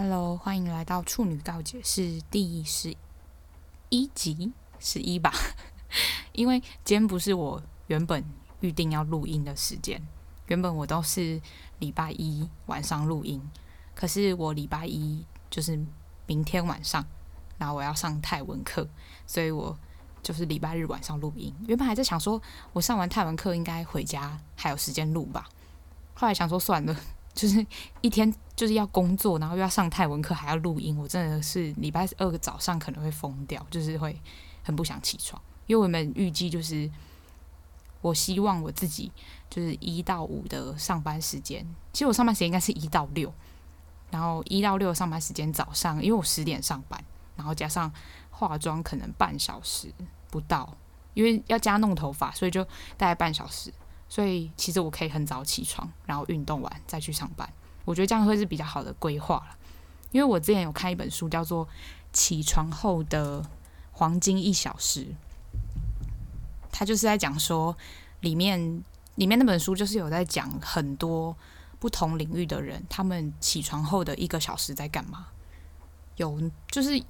Hello，欢迎来到处女告解是第十一集，十一吧。因为今天不是我原本预定要录音的时间，原本我都是礼拜一晚上录音，可是我礼拜一就是明天晚上，然后我要上泰文课，所以我就是礼拜日晚上录音。原本还在想说，我上完泰文课应该回家还有时间录吧，后来想说算了。就是一天就是要工作，然后又要上泰文课，还要录音，我真的是礼拜二个早上可能会疯掉，就是会很不想起床。因为我们预计就是，我希望我自己就是一到五的上班时间，其实我上班时间应该是一到六，然后一到六上班时间早上，因为我十点上班，然后加上化妆可能半小时不到，因为要加弄头发，所以就大概半小时。所以其实我可以很早起床，然后运动完再去上班。我觉得这样会是比较好的规划了。因为我之前有看一本书，叫做《起床后的黄金一小时》，他就是在讲说，里面里面那本书就是有在讲很多不同领域的人，他们起床后的一个小时在干嘛。有就是。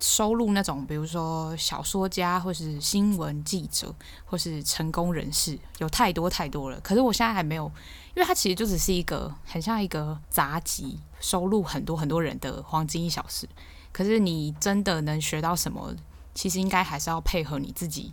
收录那种，比如说小说家，或是新闻记者，或是成功人士，有太多太多了。可是我现在还没有，因为它其实就只是一个很像一个杂集，收录很多很多人的黄金一小时。可是你真的能学到什么？其实应该还是要配合你自己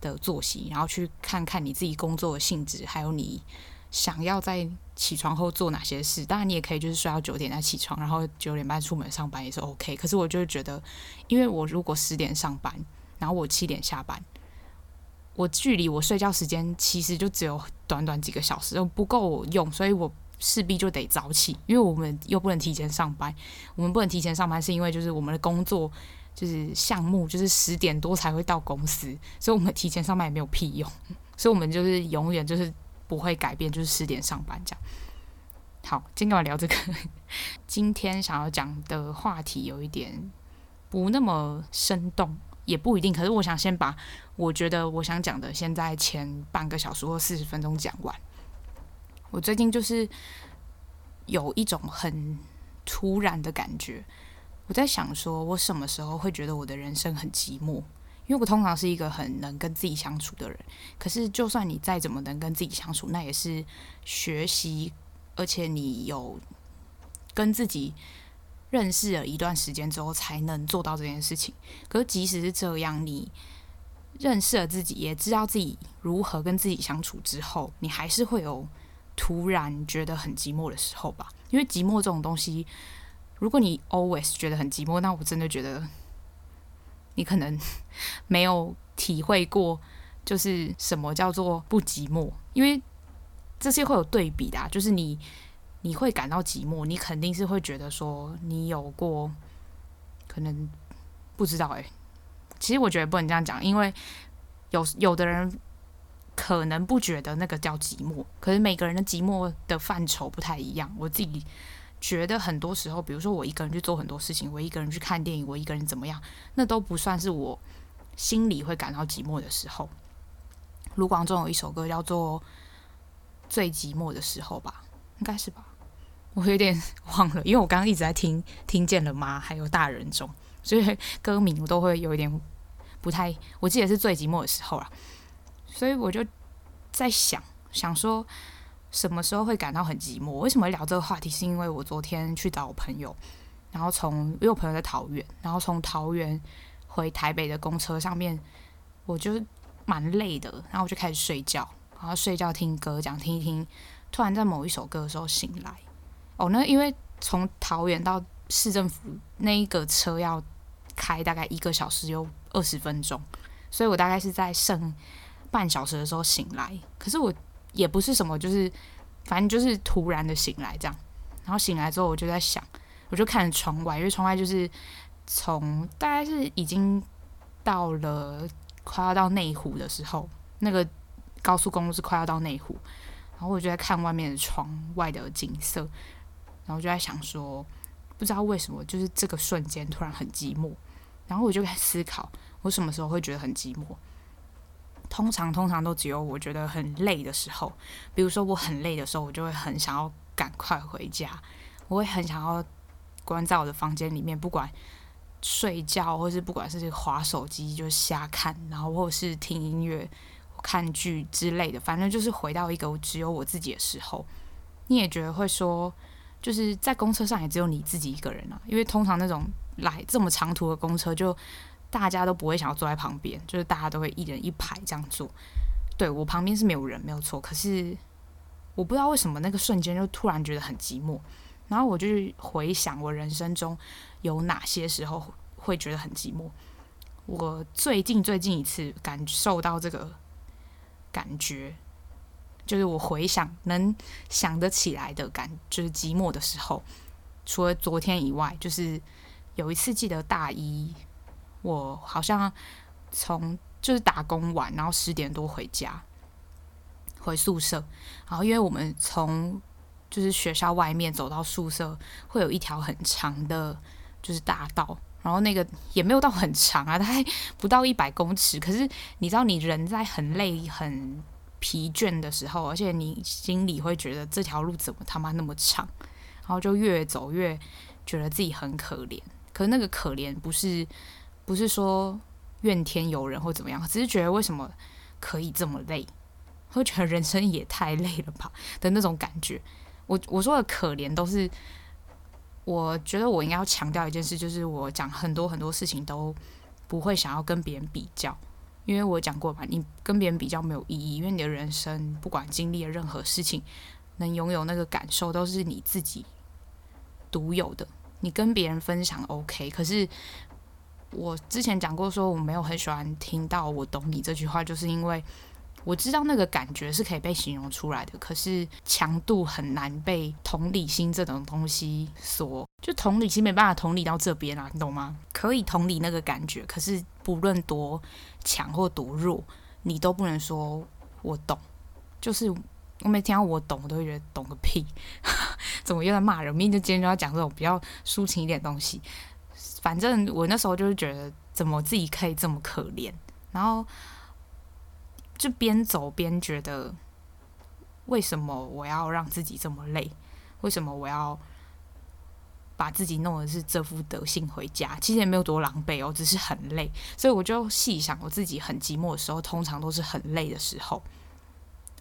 的作息，然后去看看你自己工作的性质，还有你。想要在起床后做哪些事？当然，你也可以就是睡到九点再起床，然后九点半出门上班也是 OK。可是我就觉得，因为我如果十点上班，然后我七点下班，我距离我睡觉时间其实就只有短短几个小时，又不够用，所以我势必就得早起。因为我们又不能提前上班，我们不能提前上班，是因为就是我们的工作就是项目就是十点多才会到公司，所以我们提前上班也没有屁用。所以我们就是永远就是。不会改变，就是十点上班这样。好，今天我聊这个。今天想要讲的话题有一点不那么生动，也不一定。可是我想先把我觉得我想讲的，先在前半个小时或四十分钟讲完。我最近就是有一种很突然的感觉，我在想说，我什么时候会觉得我的人生很寂寞？因为我通常是一个很能跟自己相处的人，可是就算你再怎么能跟自己相处，那也是学习，而且你有跟自己认识了一段时间之后才能做到这件事情。可是即使是这样，你认识了自己，也知道自己如何跟自己相处之后，你还是会有突然觉得很寂寞的时候吧？因为寂寞这种东西，如果你 always 觉得很寂寞，那我真的觉得。你可能没有体会过，就是什么叫做不寂寞，因为这些会有对比的啊。就是你你会感到寂寞，你肯定是会觉得说你有过，可能不知道欸。其实我觉得不能这样讲，因为有有的人可能不觉得那个叫寂寞，可是每个人的寂寞的范畴不太一样。我自己。觉得很多时候，比如说我一个人去做很多事情，我一个人去看电影，我一个人怎么样，那都不算是我心里会感到寂寞的时候。卢广仲有一首歌叫做《最寂寞的时候》吧，应该是吧？我有点忘了，因为我刚刚一直在听，听见了吗？还有大人中，所以歌名我都会有一点不太，我记得是最寂寞的时候啦。所以我就在想，想说。什么时候会感到很寂寞？为什么聊这个话题？是因为我昨天去找我朋友，然后从因为我朋友在桃园，然后从桃园回台北的公车上面，我就蛮累的，然后我就开始睡觉，然后睡觉听歌，讲听一听，突然在某一首歌的时候醒来。哦，那因为从桃园到市政府那一个车要开大概一个小时有二十分钟，所以我大概是在剩半小时的时候醒来。可是我。也不是什么，就是反正就是突然的醒来这样，然后醒来之后我就在想，我就看着窗外，因为窗外就是从大概是已经到了快要到内湖的时候，那个高速公路是快要到内湖，然后我就在看外面的窗外的景色，然后就在想说，不知道为什么就是这个瞬间突然很寂寞，然后我就在思考，我什么时候会觉得很寂寞。通常通常都只有我觉得很累的时候，比如说我很累的时候，我就会很想要赶快回家，我会很想要关在我的房间里面，不管睡觉，或是不管是滑手机，就瞎看，然后或者是听音乐、看剧之类的，反正就是回到一个只有我自己的时候，你也觉得会说，就是在公车上也只有你自己一个人啊，因为通常那种来这么长途的公车，就大家都不会想要坐在旁边，就是大家都会一人一排这样坐。对，我旁边是没有人，没有错，可是我不知道为什么那个瞬间就突然觉得很寂寞。然后我就回想我人生中有哪些时候会觉得很寂寞。我最近最近一次感受到这个感觉，就是我回想能想得起来的感，就是寂寞的时候，除了昨天以外，就是有一次记得大一，我好像从就是打工完，然后十点多回家，回宿舍，然后因为我们从就是学校外面走到宿舍会有一条很长的，就是大道，然后那个也没有到很长啊，大概不到一百公尺。可是你知道，你人在很累、很疲倦的时候，而且你心里会觉得这条路怎么他妈那么长，然后就越走越觉得自己很可怜。可是那个可怜不是不是说怨天尤人或怎么样，只是觉得为什么可以这么累，会觉得人生也太累了吧的那种感觉。我我说的可怜都是，我觉得我应该要强调一件事，就是我讲很多很多事情都不会想要跟别人比较，因为我讲过嘛，你跟别人比较没有意义，因为你的人生不管经历了任何事情，能拥有那个感受都是你自己独有的，你跟别人分享 OK，可是我之前讲过说我没有很喜欢听到“我懂你”这句话，就是因为。我知道那个感觉是可以被形容出来的，可是强度很难被同理心这种东西所，就同理心没办法同理到这边啊，你懂吗？可以同理那个感觉，可是不论多强或多弱，你都不能说我懂。就是我每听到我懂，我都会觉得懂个屁，怎么又在骂人？明明就今天就要讲这种比较抒情一点的东西。反正我那时候就是觉得，怎么自己可以这么可怜，然后。就边走边觉得，为什么我要让自己这么累？为什么我要把自己弄得是这副德行回家？其实也没有多狼狈哦，只是很累。所以我就细想，我自己很寂寞的时候，通常都是很累的时候。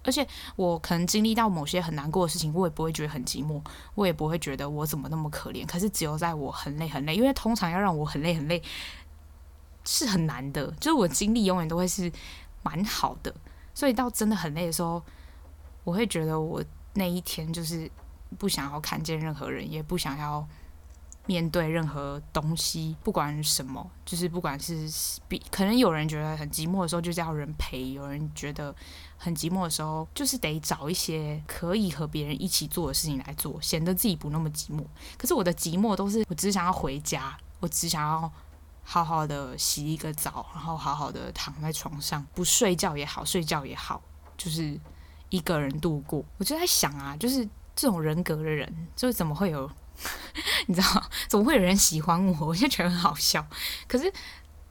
而且我可能经历到某些很难过的事情，我也不会觉得很寂寞，我也不会觉得我怎么那么可怜。可是只有在我很累很累，因为通常要让我很累很累是很难的，就是我精力永远都会是。蛮好的，所以到真的很累的时候，我会觉得我那一天就是不想要看见任何人，也不想要面对任何东西，不管什么，就是不管是比可能有人觉得很寂寞的时候，就是要人陪；有人觉得很寂寞的时候，就是得找一些可以和别人一起做的事情来做，显得自己不那么寂寞。可是我的寂寞都是我只想要回家，我只想要。好好的洗一个澡，然后好好的躺在床上，不睡觉也好，睡觉也好，就是一个人度过。我就在想啊，就是这种人格的人，就是怎么会有，你知道，怎么会有人喜欢我？我就觉得很好笑。可是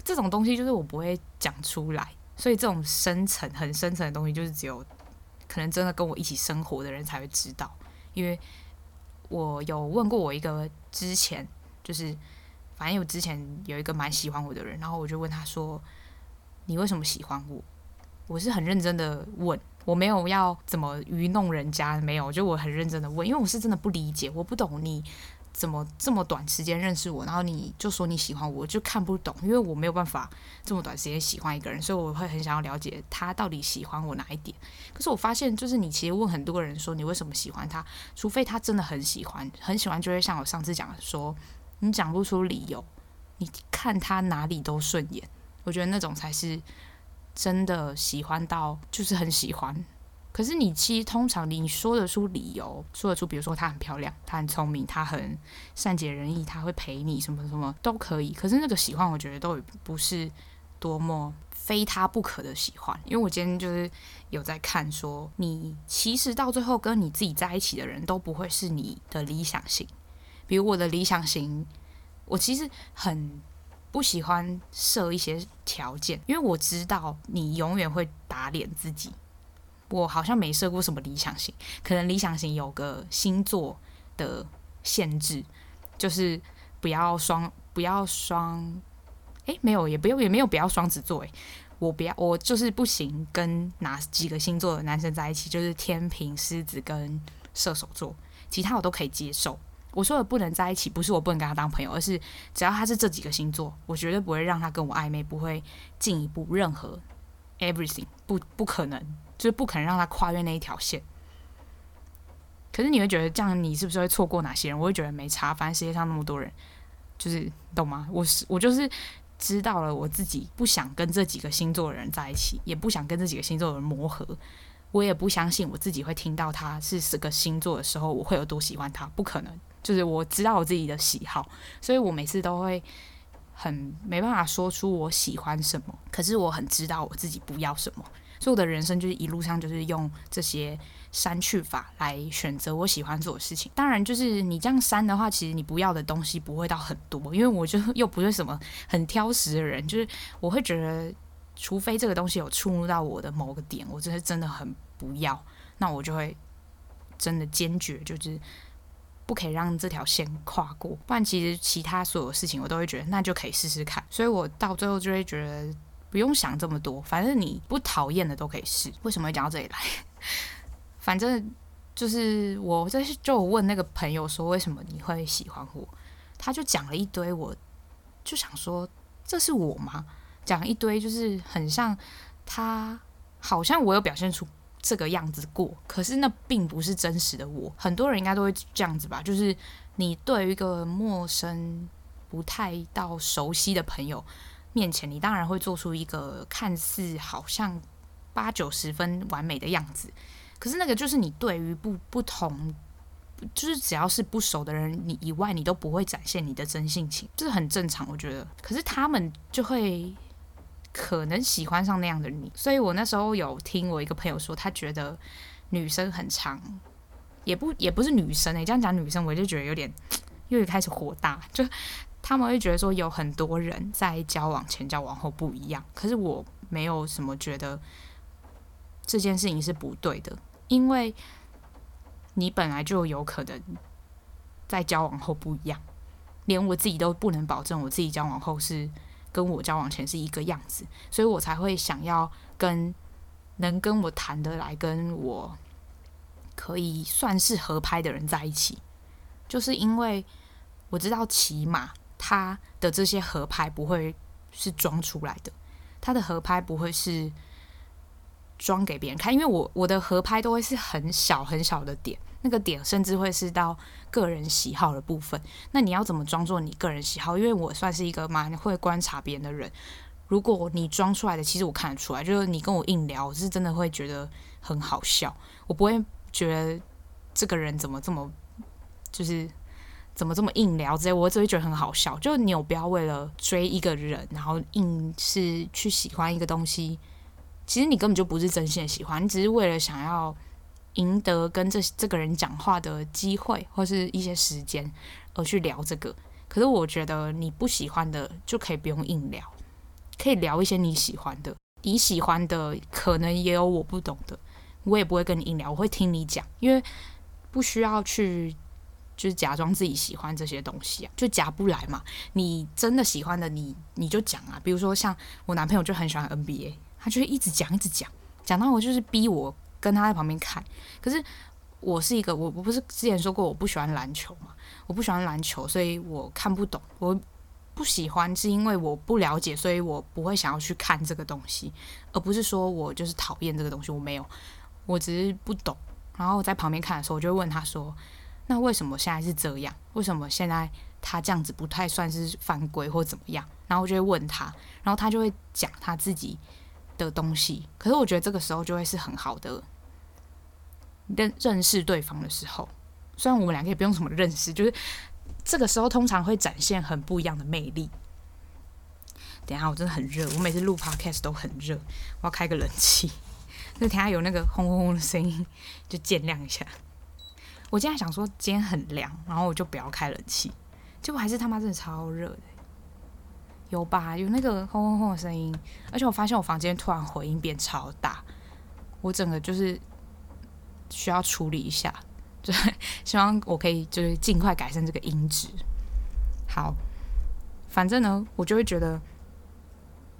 这种东西就是我不会讲出来，所以这种深层、很深层的东西，就是只有可能真的跟我一起生活的人才会知道。因为我有问过我一个之前就是。反正我之前有一个蛮喜欢我的人，然后我就问他说：“你为什么喜欢我？”我是很认真的问，我没有要怎么愚弄人家，没有，就我很认真的问，因为我是真的不理解，我不懂你怎么这么短时间认识我，然后你就说你喜欢我，就看不懂，因为我没有办法这么短时间喜欢一个人，所以我会很想要了解他到底喜欢我哪一点。可是我发现，就是你其实问很多人说你为什么喜欢他，除非他真的很喜欢，很喜欢，就会像我上次讲的说。你讲不出理由，你看他哪里都顺眼，我觉得那种才是真的喜欢到就是很喜欢。可是你其实通常你说得出理由，说得出，比如说他很漂亮，他很聪明，他很善解人意，他会陪你什么什么都可以。可是那个喜欢，我觉得都不是多么非他不可的喜欢。因为我今天就是有在看说，你其实到最后跟你自己在一起的人都不会是你的理想型。比如我的理想型，我其实很不喜欢设一些条件，因为我知道你永远会打脸自己。我好像没设过什么理想型，可能理想型有个星座的限制，就是不要双不要双，哎，没有也不用也没有不要双子座，哎，我不要我就是不行跟哪几个星座的男生在一起，就是天秤、狮子跟射手座，其他我都可以接受。我说的不能在一起，不是我不能跟他当朋友，而是只要他是这几个星座，我绝对不会让他跟我暧昧，不会进一步任何 everything，不不可能，就是不可能让他跨越那一条线。可是你会觉得这样，你是不是会错过哪些人？我会觉得没差，反正世界上那么多人，就是懂吗？我是我就是知道了，我自己不想跟这几个星座的人在一起，也不想跟这几个星座的人磨合。我也不相信我自己会听到他是十个星座的时候，我会有多喜欢他，不可能。就是我知道我自己的喜好，所以我每次都会很没办法说出我喜欢什么。可是我很知道我自己不要什么，所以我的人生就是一路上就是用这些删去法来选择我喜欢做的事情。当然，就是你这样删的话，其实你不要的东西不会到很多，因为我就 又不是什么很挑食的人，就是我会觉得。除非这个东西有触怒到我的某个点，我真的真的很不要，那我就会真的坚决，就是不可以让这条线跨过。不然，其实其他所有事情我都会觉得那就可以试试看。所以我到最后就会觉得不用想这么多，反正你不讨厌的都可以试。为什么会讲到这里来？反正就是我在就问那个朋友说，为什么你会喜欢我？他就讲了一堆，我就想说，这是我吗？讲一堆就是很像他，好像我有表现出这个样子过，可是那并不是真实的我。很多人应该都会这样子吧，就是你对于一个陌生、不太到熟悉的朋友面前，你当然会做出一个看似好像八九十分完美的样子，可是那个就是你对于不不同，就是只要是不熟的人你以外，你都不会展现你的真性情，这是很正常，我觉得。可是他们就会。可能喜欢上那样的你，所以我那时候有听我一个朋友说，他觉得女生很长，也不也不是女生诶、这样讲女生我就觉得有点 又开始火大，就他们会觉得说有很多人在交往前、交往后不一样，可是我没有什么觉得这件事情是不对的，因为你本来就有可能在交往后不一样，连我自己都不能保证我自己交往后是。跟我交往前是一个样子，所以我才会想要跟能跟我谈得来、跟我可以算是合拍的人在一起，就是因为我知道起码他的这些合拍不会是装出来的，他的合拍不会是装给别人看，因为我我的合拍都会是很小很小的点。那个点甚至会是到个人喜好的部分，那你要怎么装作你个人喜好？因为我算是一个蛮会观察别人的人，如果你装出来的，其实我看得出来，就是你跟我硬聊，我是真的会觉得很好笑，我不会觉得这个人怎么这么就是怎么这么硬聊之类，我只会觉得很好笑。就你有不要为了追一个人，然后硬是去喜欢一个东西，其实你根本就不是真心的喜欢，你只是为了想要。赢得跟这这个人讲话的机会，或是一些时间，而去聊这个。可是我觉得你不喜欢的就可以不用硬聊，可以聊一些你喜欢的。你喜欢的可能也有我不懂的，我也不会跟你硬聊，我会听你讲，因为不需要去就是假装自己喜欢这些东西啊，就假不来嘛。你真的喜欢的你，你你就讲啊。比如说像我男朋友就很喜欢 NBA，他就会一直讲一直讲，讲到我就是逼我。跟他在旁边看，可是我是一个我我不是之前说过我不喜欢篮球嘛，我不喜欢篮球，所以我看不懂。我不喜欢是因为我不了解，所以我不会想要去看这个东西，而不是说我就是讨厌这个东西。我没有，我只是不懂。然后在旁边看的时候，我就会问他说：“那为什么现在是这样？为什么现在他这样子不太算是犯规或怎么样？”然后我就会问他，然后他就会讲他自己的东西。可是我觉得这个时候就会是很好的。认认识对方的时候，虽然我们两个也不用什么认识，就是这个时候通常会展现很不一样的魅力。等一下，我真的很热，我每次录 podcast 都很热，我要开个冷气。那等下有那个轰轰轰的声音，就见谅一下。我今天想说今天很凉，然后我就不要开冷气，结果还是他妈真的超热的。有吧？有那个轰轰轰的声音，而且我发现我房间突然回音变超大，我整个就是。需要处理一下，就希望我可以就是尽快改善这个音质。好，反正呢，我就会觉得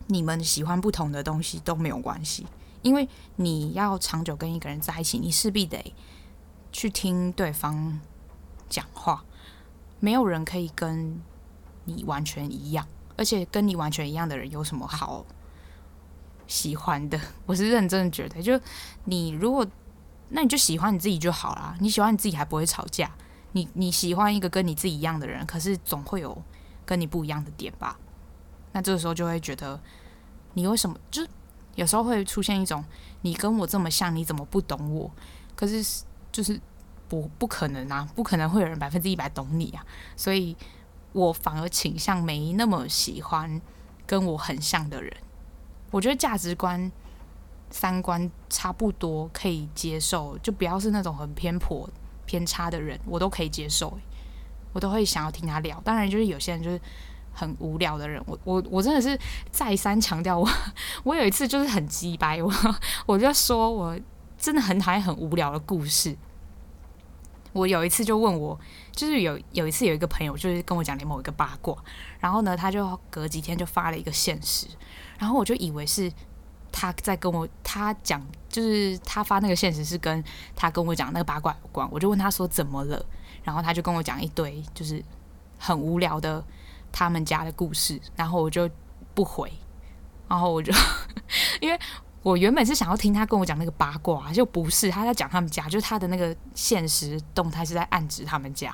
你们喜欢不同的东西都没有关系，因为你要长久跟一个人在一起，你势必得去听对方讲话。没有人可以跟你完全一样，而且跟你完全一样的人有什么好喜欢的？我是认真的觉得，就你如果那你就喜欢你自己就好啦。你喜欢你自己还不会吵架。你你喜欢一个跟你自己一样的人，可是总会有跟你不一样的点吧？那这个时候就会觉得你为什么？就有时候会出现一种你跟我这么像，你怎么不懂我？可是就是。不不可能啊，不可能会有人百分之一百懂你啊，所以我反而倾向没那么喜欢跟我很像的人。我觉得价值观、三观差不多可以接受，就不要是那种很偏颇、偏差的人，我都可以接受。我都会想要听他聊。当然，就是有些人就是很无聊的人，我我我真的是再三强调，我我有一次就是很鸡掰，我我就说我真的很讨厌很无聊的故事。我有一次就问我，就是有有一次有一个朋友就是跟我讲你某一个八卦，然后呢，他就隔几天就发了一个现实，然后我就以为是他在跟我他讲，就是他发那个现实是跟他跟我讲那个八卦有关，我就问他说怎么了，然后他就跟我讲一堆就是很无聊的他们家的故事，然后我就不回，然后我就因为。我原本是想要听他跟我讲那个八卦，就不是他在讲他们家，就是他的那个现实动态是在暗指他们家，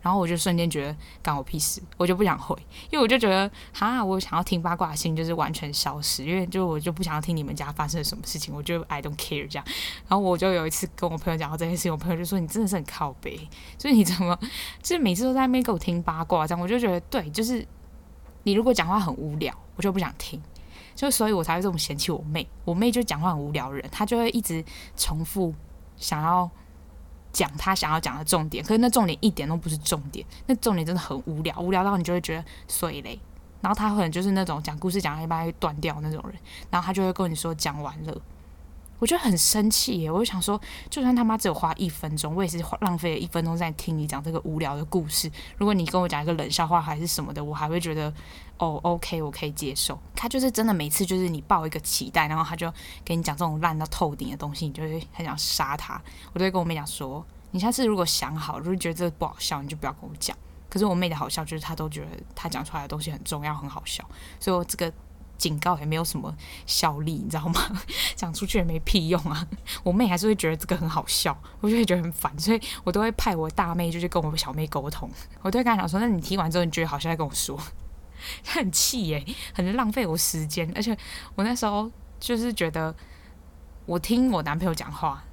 然后我就瞬间觉得干我屁事，我就不想回，因为我就觉得哈，我想要听八卦的心就是完全消失，因为就我就不想要听你们家发生了什么事情，我就 I don't care 这样，然后我就有一次跟我朋友讲到这件事情，我朋友就说你真的是很靠北，就是你怎么就是每次都在那边给我听八卦这样，我就觉得对，就是你如果讲话很无聊，我就不想听。就所以，我才会这么嫌弃我妹。我妹就讲话很无聊人，她就会一直重复想要讲他想要讲的重点，可是那重点一点都不是重点，那重点真的很无聊，无聊到你就会觉得碎嘞。然后他可能就是那种讲故事讲到一半会断掉那种人，然后他就会跟你说讲完了。我觉得很生气耶！我就想说，就算他妈只有花一分钟，我也是浪费了一分钟在听你讲这个无聊的故事。如果你跟我讲一个冷笑话还是什么的，我还会觉得哦，OK，我可以接受。他就是真的每次就是你抱一个期待，然后他就给你讲这种烂到透顶的东西，你就会很想杀他。我都会跟我妹讲说，你下次如果想好，如果觉得这不好笑，你就不要跟我讲。可是我妹的好笑就是她都觉得她讲出来的东西很重要，很好笑，所以我这个。警告也没有什么效力，你知道吗？讲出去也没屁用啊！我妹还是会觉得这个很好笑，我就会觉得很烦，所以我都会派我大妹就去跟我小妹沟通。我都会跟她讲说：“那你听完之后，你觉得好笑再跟我说。”很气耶，很浪费我时间。而且我那时候就是觉得，我听我男朋友讲话，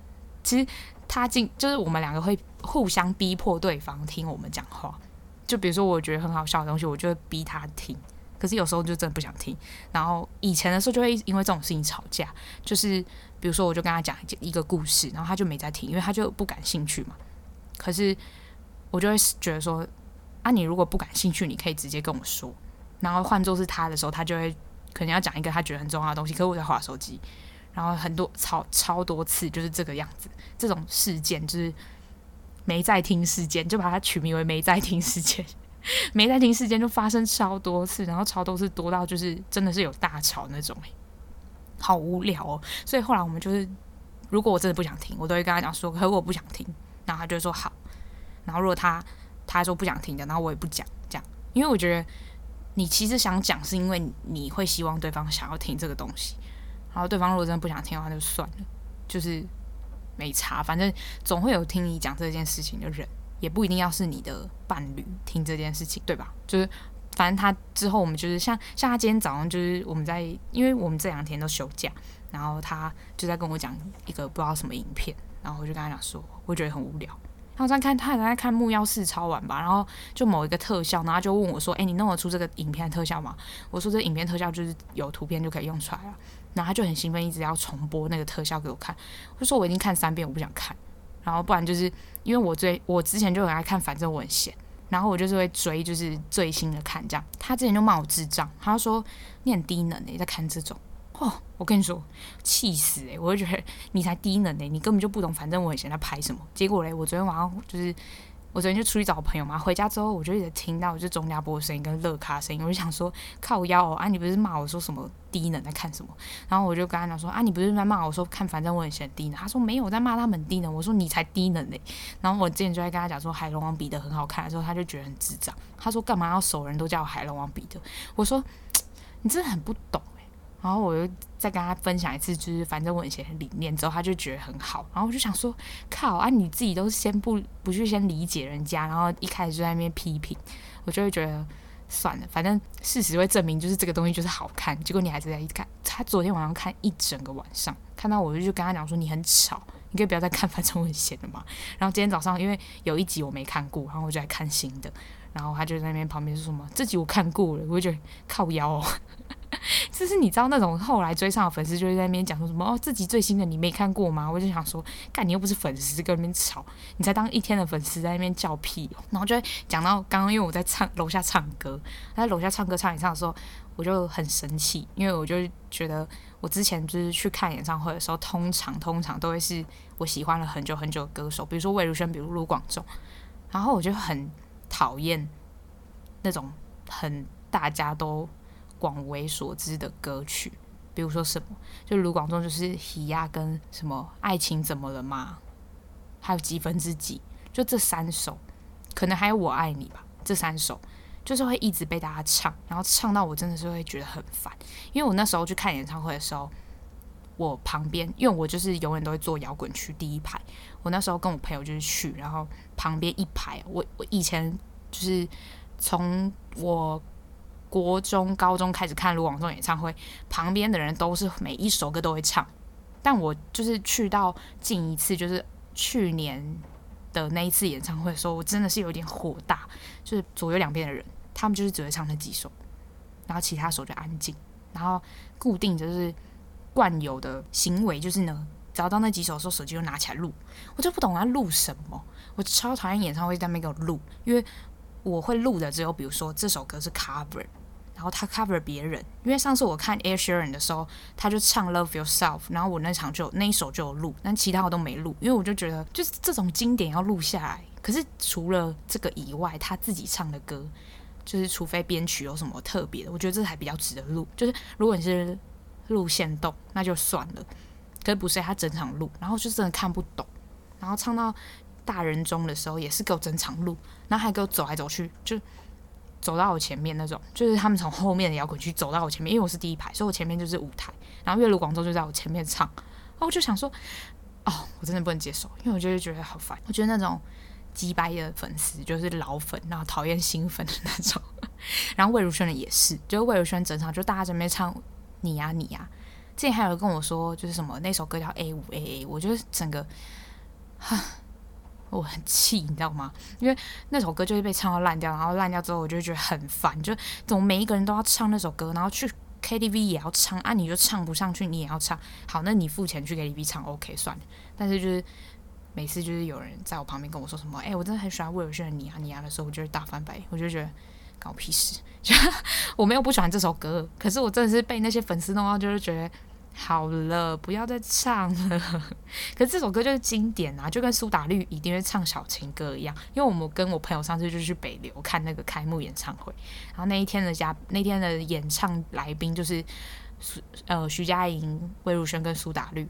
其实他进就是我们两个会互相逼迫对方听我们讲话。就比如说，我觉得很好笑的东西，我就会逼他听。可是有时候就真的不想听，然后以前的时候就会因为这种事情吵架，就是比如说我就跟他讲一个故事，然后他就没在听，因为他就不感兴趣嘛。可是我就会觉得说，啊，你如果不感兴趣，你可以直接跟我说。然后换作是他的时候，他就会可能要讲一个他觉得很重要的东西，可是我在划手机，然后很多超超多次就是这个样子，这种事件就是没在听事件，就把它取名为没在听事件。没在听事件就发生超多次，然后超多次多到就是真的是有大吵那种，好无聊哦。所以后来我们就是，如果我真的不想听，我都会跟他讲说，可是我不想听，然后他就说好。然后如果他他说不想听的，然后我也不讲，这样，因为我觉得你其实想讲，是因为你会希望对方想要听这个东西。然后对方如果真的不想听的话，就算了，就是没差，反正总会有听你讲这件事情的人。也不一定要是你的伴侣听这件事情，对吧？就是反正他之后我们就是像像他今天早上就是我们在，因为我们这两天都休假，然后他就在跟我讲一个不知道什么影片，然后我就跟他讲说，我觉得很无聊。他在看他还在看木曜4超玩吧，然后就某一个特效，然后就问我说：“哎，你弄得出这个影片的特效吗？”我说：“这影片特效就是有图片就可以用出来了。”然后他就很兴奋，一直要重播那个特效给我看。我说：“我已经看三遍，我不想看。”然后不然就是因为我追我之前就很爱看，反正我很闲，然后我就是会追就是最新的看这样。他之前就骂我智障，他说你很低能诶，在看这种。哦，我跟你说气死诶，我就觉得你才低能诶，你根本就不懂，反正我很闲在拍什么。结果嘞，我昨天晚上就是我昨天就出去找朋友嘛，回家之后我就一直听到就钟家波的声音跟乐咖声音，我就想说靠腰哦啊，你不是骂我说什么低能在看什么？然后我就跟他讲说啊，你不是在骂我说看反正我很嫌低能？他说没有，在骂他们低能。我说你才低能嘞。然后我之前就在跟他讲说海龙王彼得很好看的时候，他就觉得很智障。他说干嘛要熟人都叫我海龙王彼得？我说你真的很不懂。然后我又再跟他分享一次，就是反正我以前的理念之后，他就觉得很好。然后我就想说，靠啊，你自己都先不不去先理解人家，然后一开始就在那边批评，我就会觉得算了，反正事实会证明，就是这个东西就是好看。结果你还是在一看，他昨天晚上看一整个晚上，看到我就就跟他讲说，你很吵，你可以不要再看，反正我很闲的嘛。然后今天早上因为有一集我没看过，然后我就来看新的，然后他就在那边旁边说什么，这集我看过了，我就觉得靠腰哦。就是你知道那种后来追上的粉丝就会在那边讲说什么哦，自己最新的你没看过吗？我就想说，干你又不是粉丝，跟那边吵，你才当一天的粉丝在那边叫屁哦。然后就会讲到刚刚，因为我在唱楼下唱歌，在楼下唱歌唱演唱的时候，我就很生气，因为我就觉得我之前就是去看演唱会的时候，通常通常都会是我喜欢了很久很久的歌手，比如说魏如萱，比如卢广仲，然后我就很讨厌那种很大家都。广为所知的歌曲，比如说什么，就卢广仲就是《喜亚》跟什么《爱情怎么了吗》，还有几分之几，就这三首，可能还有《我爱你》吧。这三首就是会一直被大家唱，然后唱到我真的是会觉得很烦。因为我那时候去看演唱会的时候，我旁边，因为我就是永远都会坐摇滚区第一排。我那时候跟我朋友就是去，然后旁边一排，我我以前就是从我。国中、高中开始看卢广仲演唱会，旁边的人都是每一首歌都会唱，但我就是去到近一次，就是去年的那一次演唱会的时候，我真的是有点火大，就是左右两边的人，他们就是只会唱那几首，然后其他首就安静，然后固定就是惯有的行为就是呢，找到那几首的时候，手机就拿起来录，我就不懂他录什么，我超讨厌演唱会在那边给我录，因为我会录的只有比如说这首歌是 cover。然后他 cover 别人，因为上次我看 Air Sharon 的时候，他就唱 Love Yourself，然后我那场就那一首就有录，但其他我都没录，因为我就觉得就是这种经典要录下来。可是除了这个以外，他自己唱的歌，就是除非编曲有什么特别的，我觉得这还比较值得录。就是如果你是录线动，那就算了。可是不是他整场录，然后就真的看不懂。然后唱到大人中的时候，也是给我整场录，然后还给我走来走去，就。走到我前面那种，就是他们从后面的摇滚区走到我前面，因为我是第一排，所以我前面就是舞台。然后因为卢广州就在我前面唱，然后我就想说，哦，我真的不能接受，因为我就是觉得好烦。我觉得那种鸡掰的粉丝就是老粉，然后讨厌新粉的那种。然后魏如萱的也是，就是魏如萱整场就大家在那边唱你呀你呀。之前还有人跟我说，就是什么那首歌叫 A 五 A A，我觉得整个，哈。我很气，你知道吗？因为那首歌就是被唱到烂掉，然后烂掉之后，我就觉得很烦，就怎么每一个人都要唱那首歌，然后去 KTV 也要唱啊，你就唱不上去，你也要唱。好，那你付钱去 KTV 唱，OK 算了。但是就是每次就是有人在我旁边跟我说什么，哎、我真的很喜欢魏如萱的你啊你啊的时候，我就会大翻白眼，我就觉得搞屁事。就 我没有不喜欢这首歌，可是我真的是被那些粉丝弄到，就是觉得。好了，不要再唱了。可是这首歌就是经典啊，就跟苏打绿一定会唱小情歌一样。因为我们跟我朋友上次就去北流看那个开幕演唱会，然后那一天的嘉那天的演唱来宾就是苏呃徐佳莹、魏如萱跟苏打绿、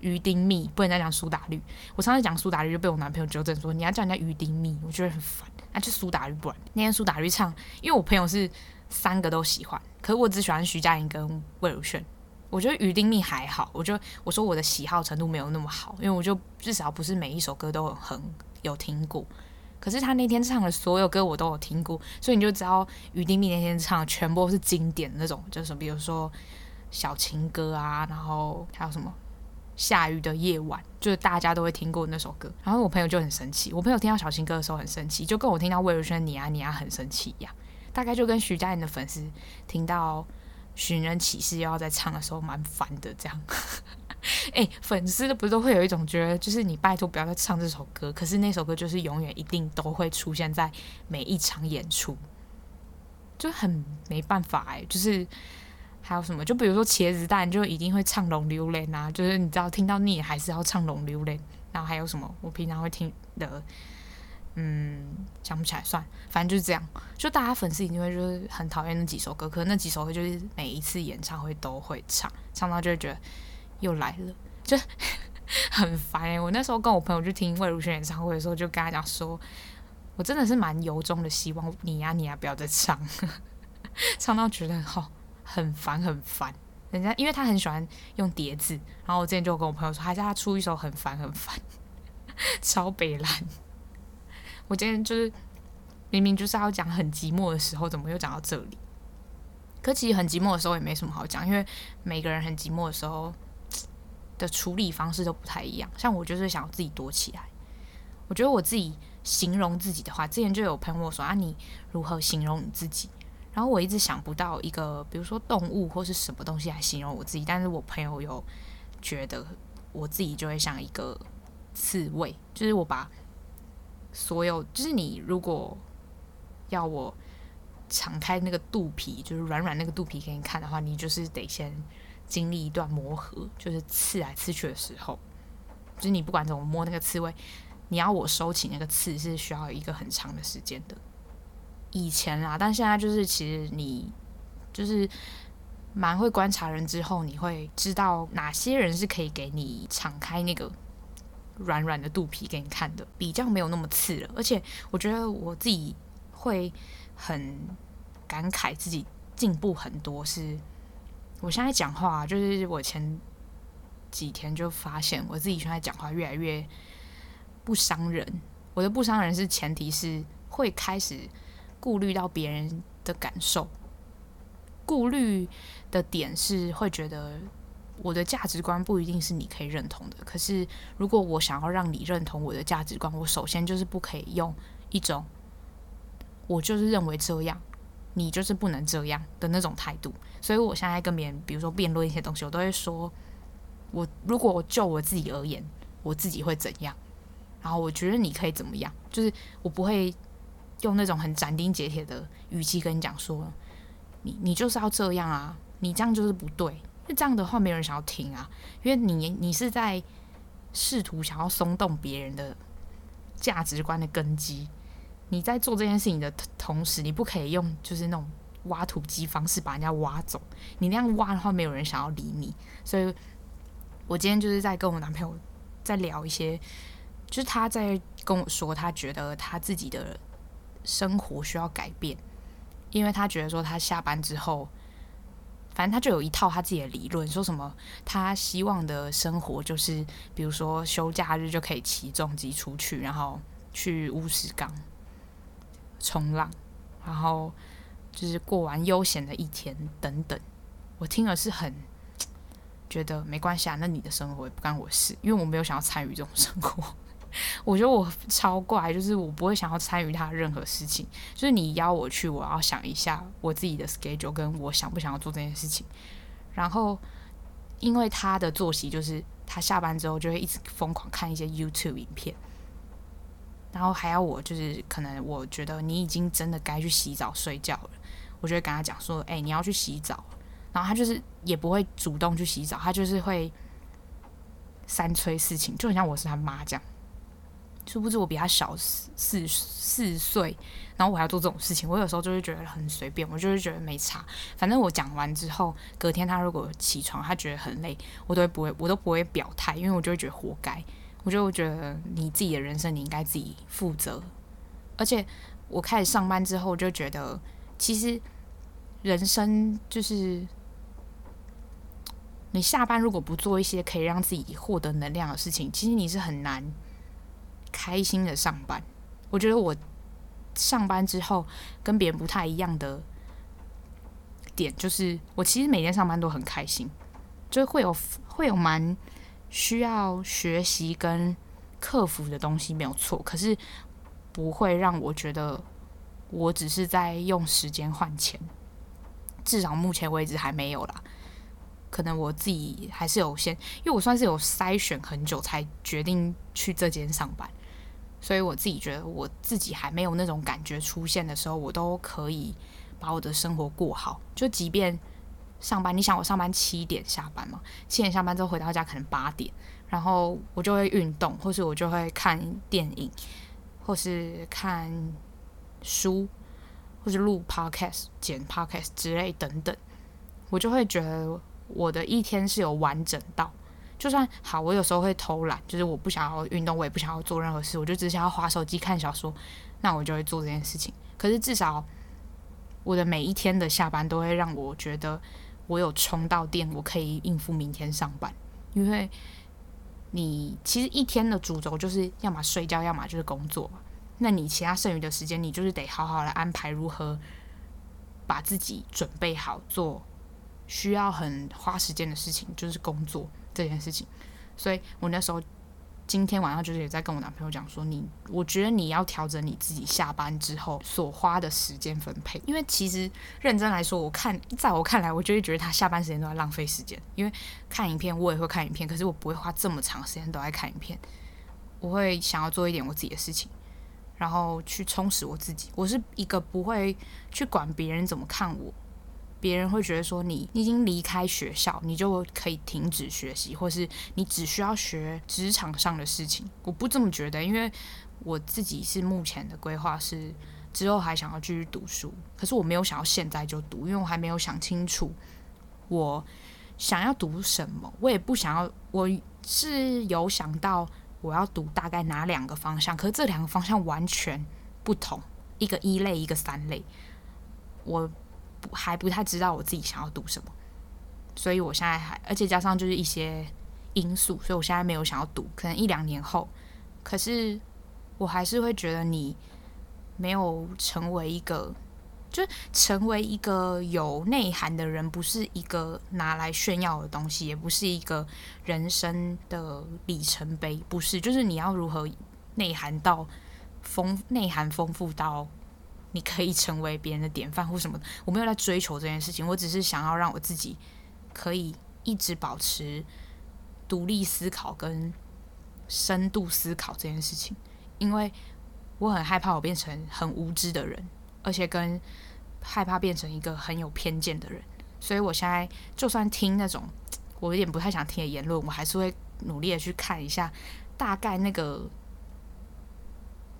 于丁糸，不能再讲苏打绿。我上次讲苏打绿就被我男朋友纠正说，你要叫人家于丁糸，我觉得很烦。那、啊、就苏打绿不然。那天苏打绿唱，因为我朋友是三个都喜欢，可是我只喜欢徐佳莹跟魏如萱。我觉得余丁糸还好，我就我说我的喜好程度没有那么好，因为我就至少不是每一首歌都很有听过。可是他那天唱的所有歌我都有听过，所以你就知道余丁糸那天唱的全部都是经典那种，就是比如说小情歌啊，然后还有什么下雨的夜晚，就是大家都会听过那首歌。然后我朋友就很生气，我朋友听到小情歌的时候很生气，就跟我听到魏如萱你啊你啊很生气一样，大概就跟徐佳莹的粉丝听到。寻人启事又要在唱的时候蛮烦的，这样。哎、粉丝不是都会有一种觉得，就是你拜托不要再唱这首歌，可是那首歌就是永远一定都会出现在每一场演出，就很没办法哎、就是还有什么，就比如说茄子蛋，就一定会唱龙溜嘞啊，就是你知道听到腻还是要唱龙溜嘞。然后还有什么，我平常会听的嗯，想不起来，算，反正就是这样。就大家粉丝一定会就是很讨厌那几首歌，可是那几首歌就是每一次演唱会都会唱，唱到就会觉得又来了，就很烦、欸。我那时候跟我朋友去听魏如萱演唱会的时候，就跟他讲说，我真的是蛮由衷的希望你呀、啊、你呀、啊、不要再唱，唱到觉得好很烦很烦。人家因为他很喜欢用叠字，然后我之前就跟我朋友说，还是他出一首很烦很烦，超北烂。我今天就是明明就是要讲很寂寞的时候，怎么又讲到这里？可其实很寂寞的时候也没什么好讲，因为每个人很寂寞的时候的处理方式都不太一样。像我就是想要自己躲起来。我觉得我自己形容自己的话，之前就有朋友说啊，你如何形容你自己？然后我一直想不到一个，比如说动物或是什么东西来形容我自己。但是我朋友有觉得我自己就会像一个刺猬，就是我把。所有就是你，如果要我敞开那个肚皮，就是软软那个肚皮给你看的话，你就是得先经历一段磨合，就是刺来刺去的时候，就是你不管怎么摸那个刺猬，你要我收起那个刺是需要一个很长的时间的。以前啦，但现在就是其实你就是蛮会观察人之后，你会知道哪些人是可以给你敞开那个。软软的肚皮给你看的，比较没有那么刺了。而且我觉得我自己会很感慨自己进步很多。是我现在讲话，就是我前几天就发现我自己现在讲话越来越不伤人。我的不伤人是前提是会开始顾虑到别人的感受，顾虑的点是会觉得。我的价值观不一定是你可以认同的，可是如果我想要让你认同我的价值观，我首先就是不可以用一种我就是认为这样，你就是不能这样的那种态度。所以我现在跟别人，比如说辩论一些东西，我都会说，我如果就我自己而言，我自己会怎样，然后我觉得你可以怎么样，就是我不会用那种很斩钉截铁的语气跟你讲说，你你就是要这样啊，你这样就是不对。那这样的话，没有人想要听啊，因为你你是在试图想要松动别人的价值观的根基。你在做这件事情的同时，你不可以用就是那种挖土机方式把人家挖走。你那样挖的话，没有人想要理你。所以，我今天就是在跟我男朋友在聊一些，就是他在跟我说，他觉得他自己的生活需要改变，因为他觉得说他下班之后。反正他就有一套他自己的理论，说什么他希望的生活就是，比如说休假日就可以骑重机出去，然后去乌石港冲浪，然后就是过完悠闲的一天等等。我听了是很觉得没关系啊，那你的生活也不干我事，因为我没有想要参与这种生活。我觉得我超怪，就是我不会想要参与他任何事情。就是你邀我去，我要想一下我自己的 schedule，跟我想不想要做这件事情。然后，因为他的作息就是他下班之后就会一直疯狂看一些 YouTube 影片，然后还要我就是可能我觉得你已经真的该去洗澡睡觉了，我就会跟他讲说：“哎，你要去洗澡。”然后他就是也不会主动去洗澡，他就是会三催四请，就很像我是他妈这样。殊不知我比他小四四岁，然后我还要做这种事情，我有时候就会觉得很随便，我就会觉得没差。反正我讲完之后，隔天他如果起床，他觉得很累，我都会不会，我都不会表态，因为我就会觉得活该。我就觉得你自己的人生你应该自己负责。而且我开始上班之后，就觉得其实人生就是你下班如果不做一些可以让自己获得能量的事情，其实你是很难。开心的上班，我觉得我上班之后跟别人不太一样的点，就是我其实每天上班都很开心，就会有会有蛮需要学习跟克服的东西，没有错。可是不会让我觉得我只是在用时间换钱，至少目前为止还没有啦。可能我自己还是有先，因为我算是有筛选很久才决定去这间上班。所以我自己觉得，我自己还没有那种感觉出现的时候，我都可以把我的生活过好。就即便上班，你想我上班七点下班嘛，七点下班之后回到家可能八点，然后我就会运动，或是我就会看电影，或是看书，或是录 podcast、剪 podcast 之类等等，我就会觉得我的一天是有完整到。就算好，我有时候会偷懒，就是我不想要运动，我也不想要做任何事，我就只想要滑手机看小说，那我就会做这件事情。可是至少我的每一天的下班都会让我觉得我有充到电，我可以应付明天上班。因为你其实一天的主轴就是要么睡觉，要么就是工作。那你其他剩余的时间，你就是得好好的安排如何把自己准备好做需要很花时间的事情，就是工作。这件事情，所以我那时候今天晚上就是也在跟我男朋友讲说，你我觉得你要调整你自己下班之后所花的时间分配，因为其实认真来说，我看在我看来，我就会觉得他下班时间都在浪费时间。因为看影片我也会看影片，可是我不会花这么长时间都在看影片，我会想要做一点我自己的事情，然后去充实我自己。我是一个不会去管别人怎么看我。别人会觉得说你你已经离开学校，你就可以停止学习，或是你只需要学职场上的事情。我不这么觉得，因为我自己是目前的规划是之后还想要继续读书，可是我没有想要现在就读，因为我还没有想清楚我想要读什么。我也不想要，我是有想到我要读大概哪两个方向，可是这两个方向完全不同，一个一类，一个三类。我。还不太知道我自己想要读什么，所以我现在还，而且加上就是一些因素，所以我现在没有想要读，可能一两年后。可是我还是会觉得你没有成为一个，就成为一个有内涵的人，不是一个拿来炫耀的东西，也不是一个人生的里程碑，不是，就是你要如何内涵到丰，内涵丰富到。你可以成为别人的典范或什么，我没有在追求这件事情，我只是想要让我自己可以一直保持独立思考跟深度思考这件事情，因为我很害怕我变成很无知的人，而且跟害怕变成一个很有偏见的人，所以我现在就算听那种我有点不太想听的言论，我还是会努力的去看一下大概那个。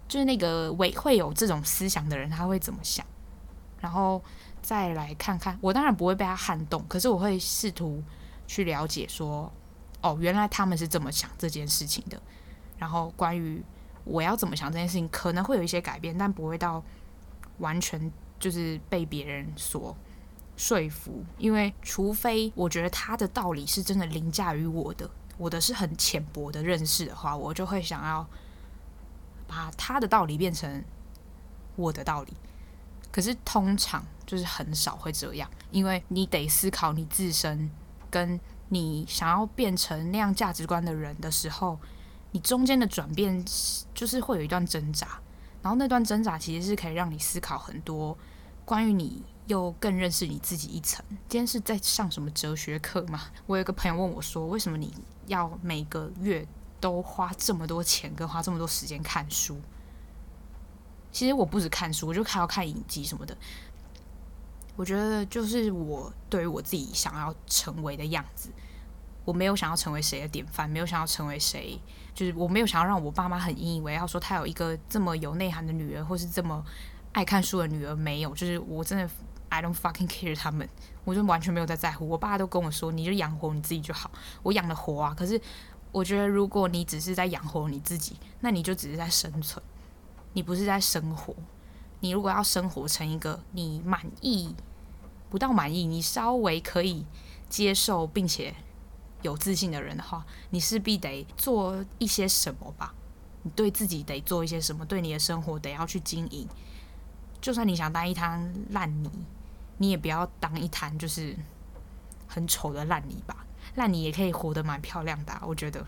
就是那个会会有这种思想的人，他会怎么想？然后再来看看，我当然不会被他撼动，可是我会试图去了解说，哦，原来他们是这么想这件事情的。然后关于我要怎么想这件事情，可能会有一些改变，但不会到完全就是被别人所说服。因为除非我觉得他的道理是真的凌驾于我的，我的是很浅薄的认识的话，我就会想要。把他的道理变成我的道理，可是通常就是很少会这样，因为你得思考你自身，跟你想要变成那样价值观的人的时候，你中间的转变就是会有一段挣扎，然后那段挣扎其实是可以让你思考很多关于你，又更认识你自己一层。今天是在上什么哲学课吗？我有个朋友问我说，为什么你要每个月？都花这么多钱跟花这么多时间看书，其实我不止看书，我就还要看影集什么的。我觉得就是我对于我自己想要成为的样子，我没有想要成为谁的典范，没有想要成为谁，就是我没有想要让我爸妈很引以为傲，说他有一个这么有内涵的女儿，或是这么爱看书的女儿。没有，就是我真的 I don't fucking care 他们，我就完全没有在在乎。我爸都跟我说，你就养活你自己就好，我养得活啊。可是。我觉得，如果你只是在养活你自己，那你就只是在生存，你不是在生活。你如果要生活成一个你满意，不到满意，你稍微可以接受并且有自信的人的话，你势必得做一些什么吧？你对自己得做一些什么？对你的生活得要去经营。就算你想当一滩烂泥，你也不要当一滩就是很丑的烂泥吧。烂泥也可以活得蛮漂亮的，我觉得，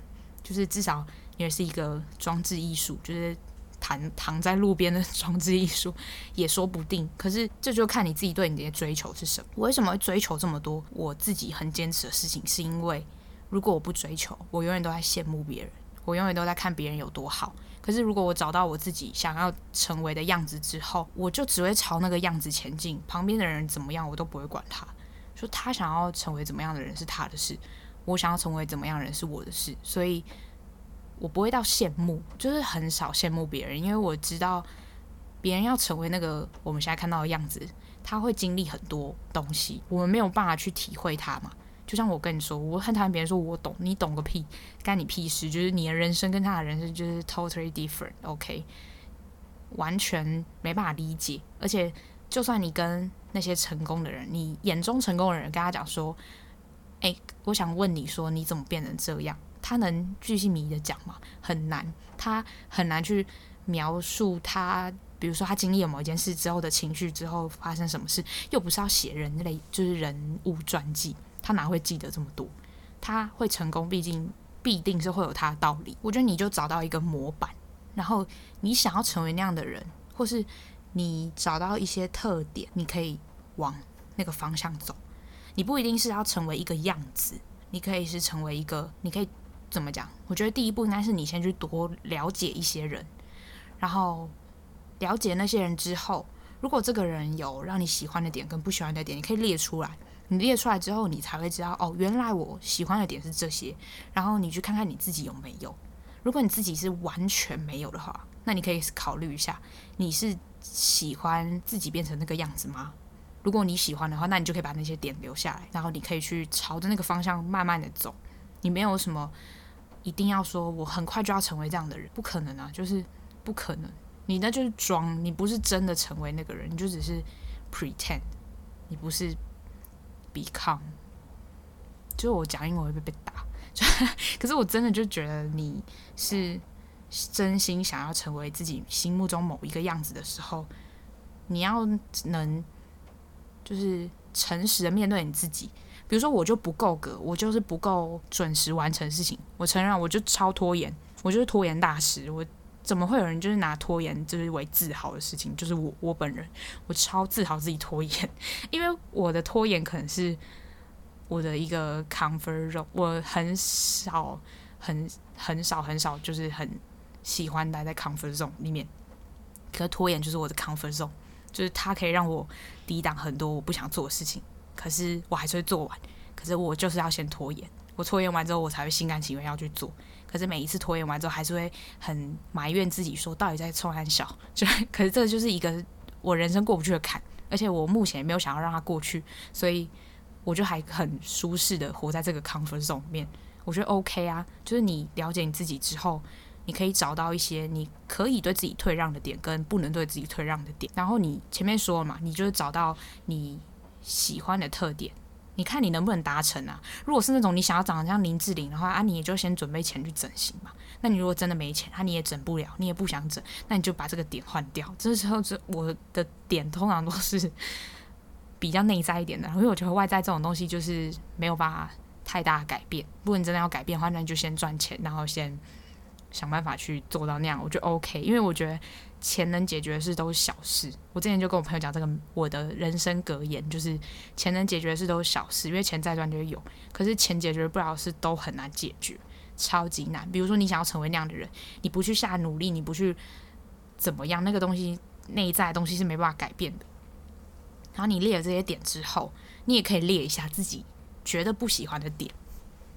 就是至少也是一个装置艺术，就是躺躺在路边的 装置艺术也说不定。可是这就看你自己对你的追求是什么。我为什么会追求这么多？我自己很坚持的事情，是因为如果我不追求，我永远都在羡慕别人，我永远都在看别人有多好。可是如果我找到我自己想要成为的样子之后，我就只会朝那个样子前进，旁边的人怎么样我都不会管他。说他想要成为怎么样的人是他的事，我想要成为怎么样人是我的事，所以我不会到羡慕，就是很少羡慕别人，因为我知道别人要成为那个我们现在看到的样子，他会经历很多东西，我们没有办法去体会他嘛。就像我跟你说，我很讨厌别人说我懂，你懂个屁，干你屁事。就是你的人生跟他的人生就是 totally different，OK，完全没办法理解。而且，就算你跟那些成功的人，你眼中成功的人，跟他讲说，哎，我想问你说，你怎么变成这样？他能巨细靡遗的讲吗？很难，他很难去描述他，比如说他经历了某一件事之后的情绪，之后发生什么事，又不是要写人类，就是人物传记。他哪会记得这么多？他会成功，毕竟必定是会有他的道理。我觉得你就找到一个模板，然后你想要成为那样的人，或是你找到一些特点，你可以往那个方向走。你不一定是要成为一个样子，你可以是成为一个，你可以怎么讲？我觉得第一步应该是你先去多了解一些人，然后了解那些人之后，如果这个人有让你喜欢的点跟不喜欢的点，你可以列出来。你列出来之后，你才会知道哦，原来我喜欢的点是这些。然后你去看看你自己有没有。如果你自己是完全没有的话，那你可以考虑一下，你是喜欢自己变成那个样子吗？如果你喜欢的话，那你就可以把那些点留下来，然后你可以去朝着那个方向慢慢的走。你没有什么一定要说我很快就要成为这样的人，不可能啊，就是不可能。你那就是装，你不是真的成为那个人，你就只是 pretend，你不是。become，就我讲英文会被被打，就 可是我真的就觉得你是真心想要成为自己心目中某一个样子的时候，你要能就是诚实的面对你自己。比如说我就不够格，我就是不够准时完成事情，我承认我就超拖延，我就是拖延大师，我。怎么会有人就是拿拖延就是为自豪的事情？就是我我本人，我超自豪自己拖延，因为我的拖延可能是我的一个 comfort zone，我很少很很少很少就是很喜欢待在 comfort zone 里面，可拖延就是我的 comfort zone，就是它可以让我抵挡很多我不想做的事情，可是我还是会做完，可是我就是要先拖延，我拖延完之后我才会心甘情愿要去做。可是每一次拖延完之后，还是会很埋怨自己，说到底在冲三小。就可是这就是一个我人生过不去的坎，而且我目前也没有想要让它过去，所以我就还很舒适的活在这个 comfort zone 里面。我觉得 OK 啊，就是你了解你自己之后，你可以找到一些你可以对自己退让的点，跟不能对自己退让的点。然后你前面说了嘛，你就是找到你喜欢的特点。你看你能不能达成啊？如果是那种你想要长得像林志玲的话啊，你也就先准备钱去整形嘛。那你如果真的没钱，啊，你也整不了，你也不想整，那你就把这个点换掉。这时候，这我的点通常都是比较内在一点的，因为我觉得外在这种东西就是没有办法太大改变。如果你真的要改变的话，那你就先赚钱，然后先想办法去做到那样，我觉得 OK。因为我觉得。钱能解决的事都是小事。我之前就跟我朋友讲这个，我的人生格言就是：钱能解决的事都是小事，因为钱再赚就有。可是钱解决不了的事都很难解决，超级难。比如说你想要成为那样的人，你不去下努力，你不去怎么样，那个东西内在的东西是没办法改变的。然后你列了这些点之后，你也可以列一下自己觉得不喜欢的点，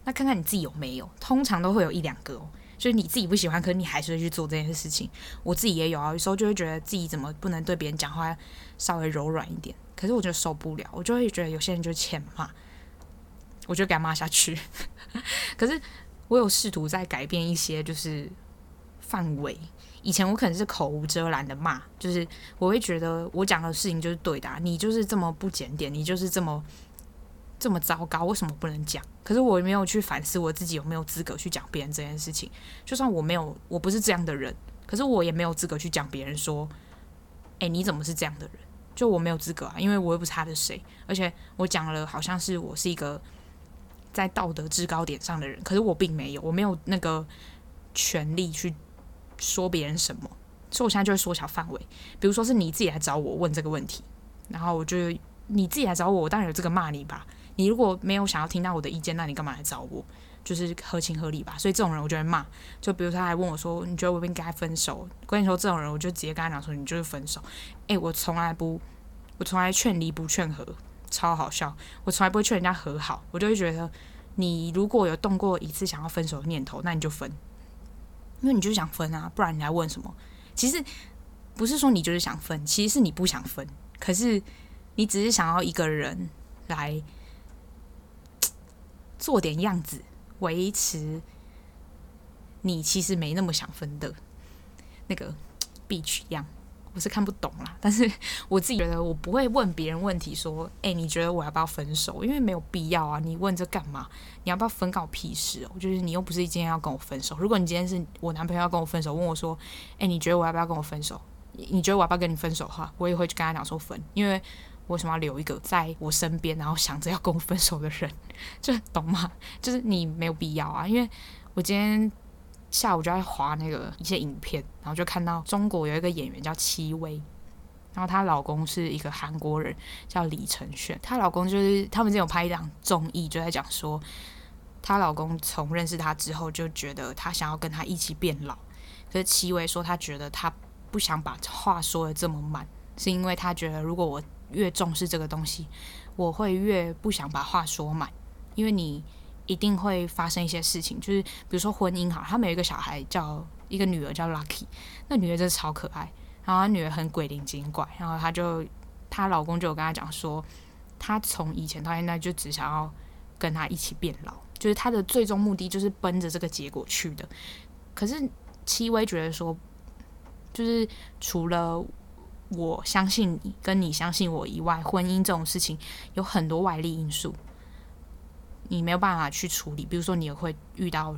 那看看你自己有没有，通常都会有一两个哦。就是你自己不喜欢，可是你还是会去做这件事情。我自己也有啊，有时候就会觉得自己怎么不能对别人讲话稍微柔软一点。可是我就受不了，我就会觉得有些人就欠骂，我就给他骂下去。可是我有试图在改变一些，就是范围。以前我可能是口无遮拦的骂，就是我会觉得我讲的事情就是对的，你就是这么不检点，你就是这么。这么糟糕，为什么不能讲？可是我也没有去反思我自己有没有资格去讲别人这件事情。就算我没有，我不是这样的人，可是我也没有资格去讲别人说，哎，你怎么是这样的人？就我没有资格啊，因为我又不是他的谁。而且我讲了，好像是我是一个在道德制高点上的人，可是我并没有，我没有那个权利去说别人什么。所以我现在就会缩小范围，比如说是你自己来找我问这个问题，然后我就你自己来找我，我当然有这个骂你吧。你如果没有想要听到我的意见，那你干嘛来找我？就是合情合理吧。所以这种人我就会骂。就比如他还问我说：“你觉得我应该分手？”我跟你说，这种人我就直接跟他讲说：“你就是分手。”诶，我从来不，我从来劝离不劝和，超好笑。我从来不会劝人家和好，我就会觉得你如果有动过一次想要分手的念头，那你就分。因为你就想分啊，不然你来问什么？其实不是说你就是想分，其实是你不想分，可是你只是想要一个人来做点样子，维持你其实没那么想分的那个 必取样。我是看不懂啦，但是我自己觉得我不会问别人问题，说，哎、你觉得我要不要分手？因为没有必要啊，你问这干嘛？你要不要分，搞屁事哦！就是你又不是今天要跟我分手。如果你今天是我男朋友要跟我分手，问我说，哎、你觉得我要不要跟我分手？你觉得我要不要跟你分手的话，我也会去跟他讲说分，因为为什么要留一个在我身边，然后想着要跟我分手的人？就懂吗？就是你没有必要啊，因为我今天。下午就在划那个一些影片，然后就看到中国有一个演员叫戚薇，然后她老公是一个韩国人叫李承铉，她老公就是他们之前有拍一档综艺，就在讲说她老公从认识她之后就觉得她想要跟她一起变老，可是戚薇说她觉得她不想把话说得这么满，是因为她觉得如果我越重视这个东西，我会越不想把话说满，因为你。一定会发生一些事情，就是比如说婚姻哈，他们有一个小孩叫一个女儿叫 Lucky，那女儿真的超可爱，然后她女儿很鬼灵精怪，然后她就她老公就有跟她讲说，她从以前到现在就只想要跟她一起变老，就是她的最终目的就是奔着这个结果去的。可是戚薇觉得说，就是除了我相信你跟你相信我以外，婚姻这种事情有很多外力因素。你没有办法去处理，比如说你也会遇到，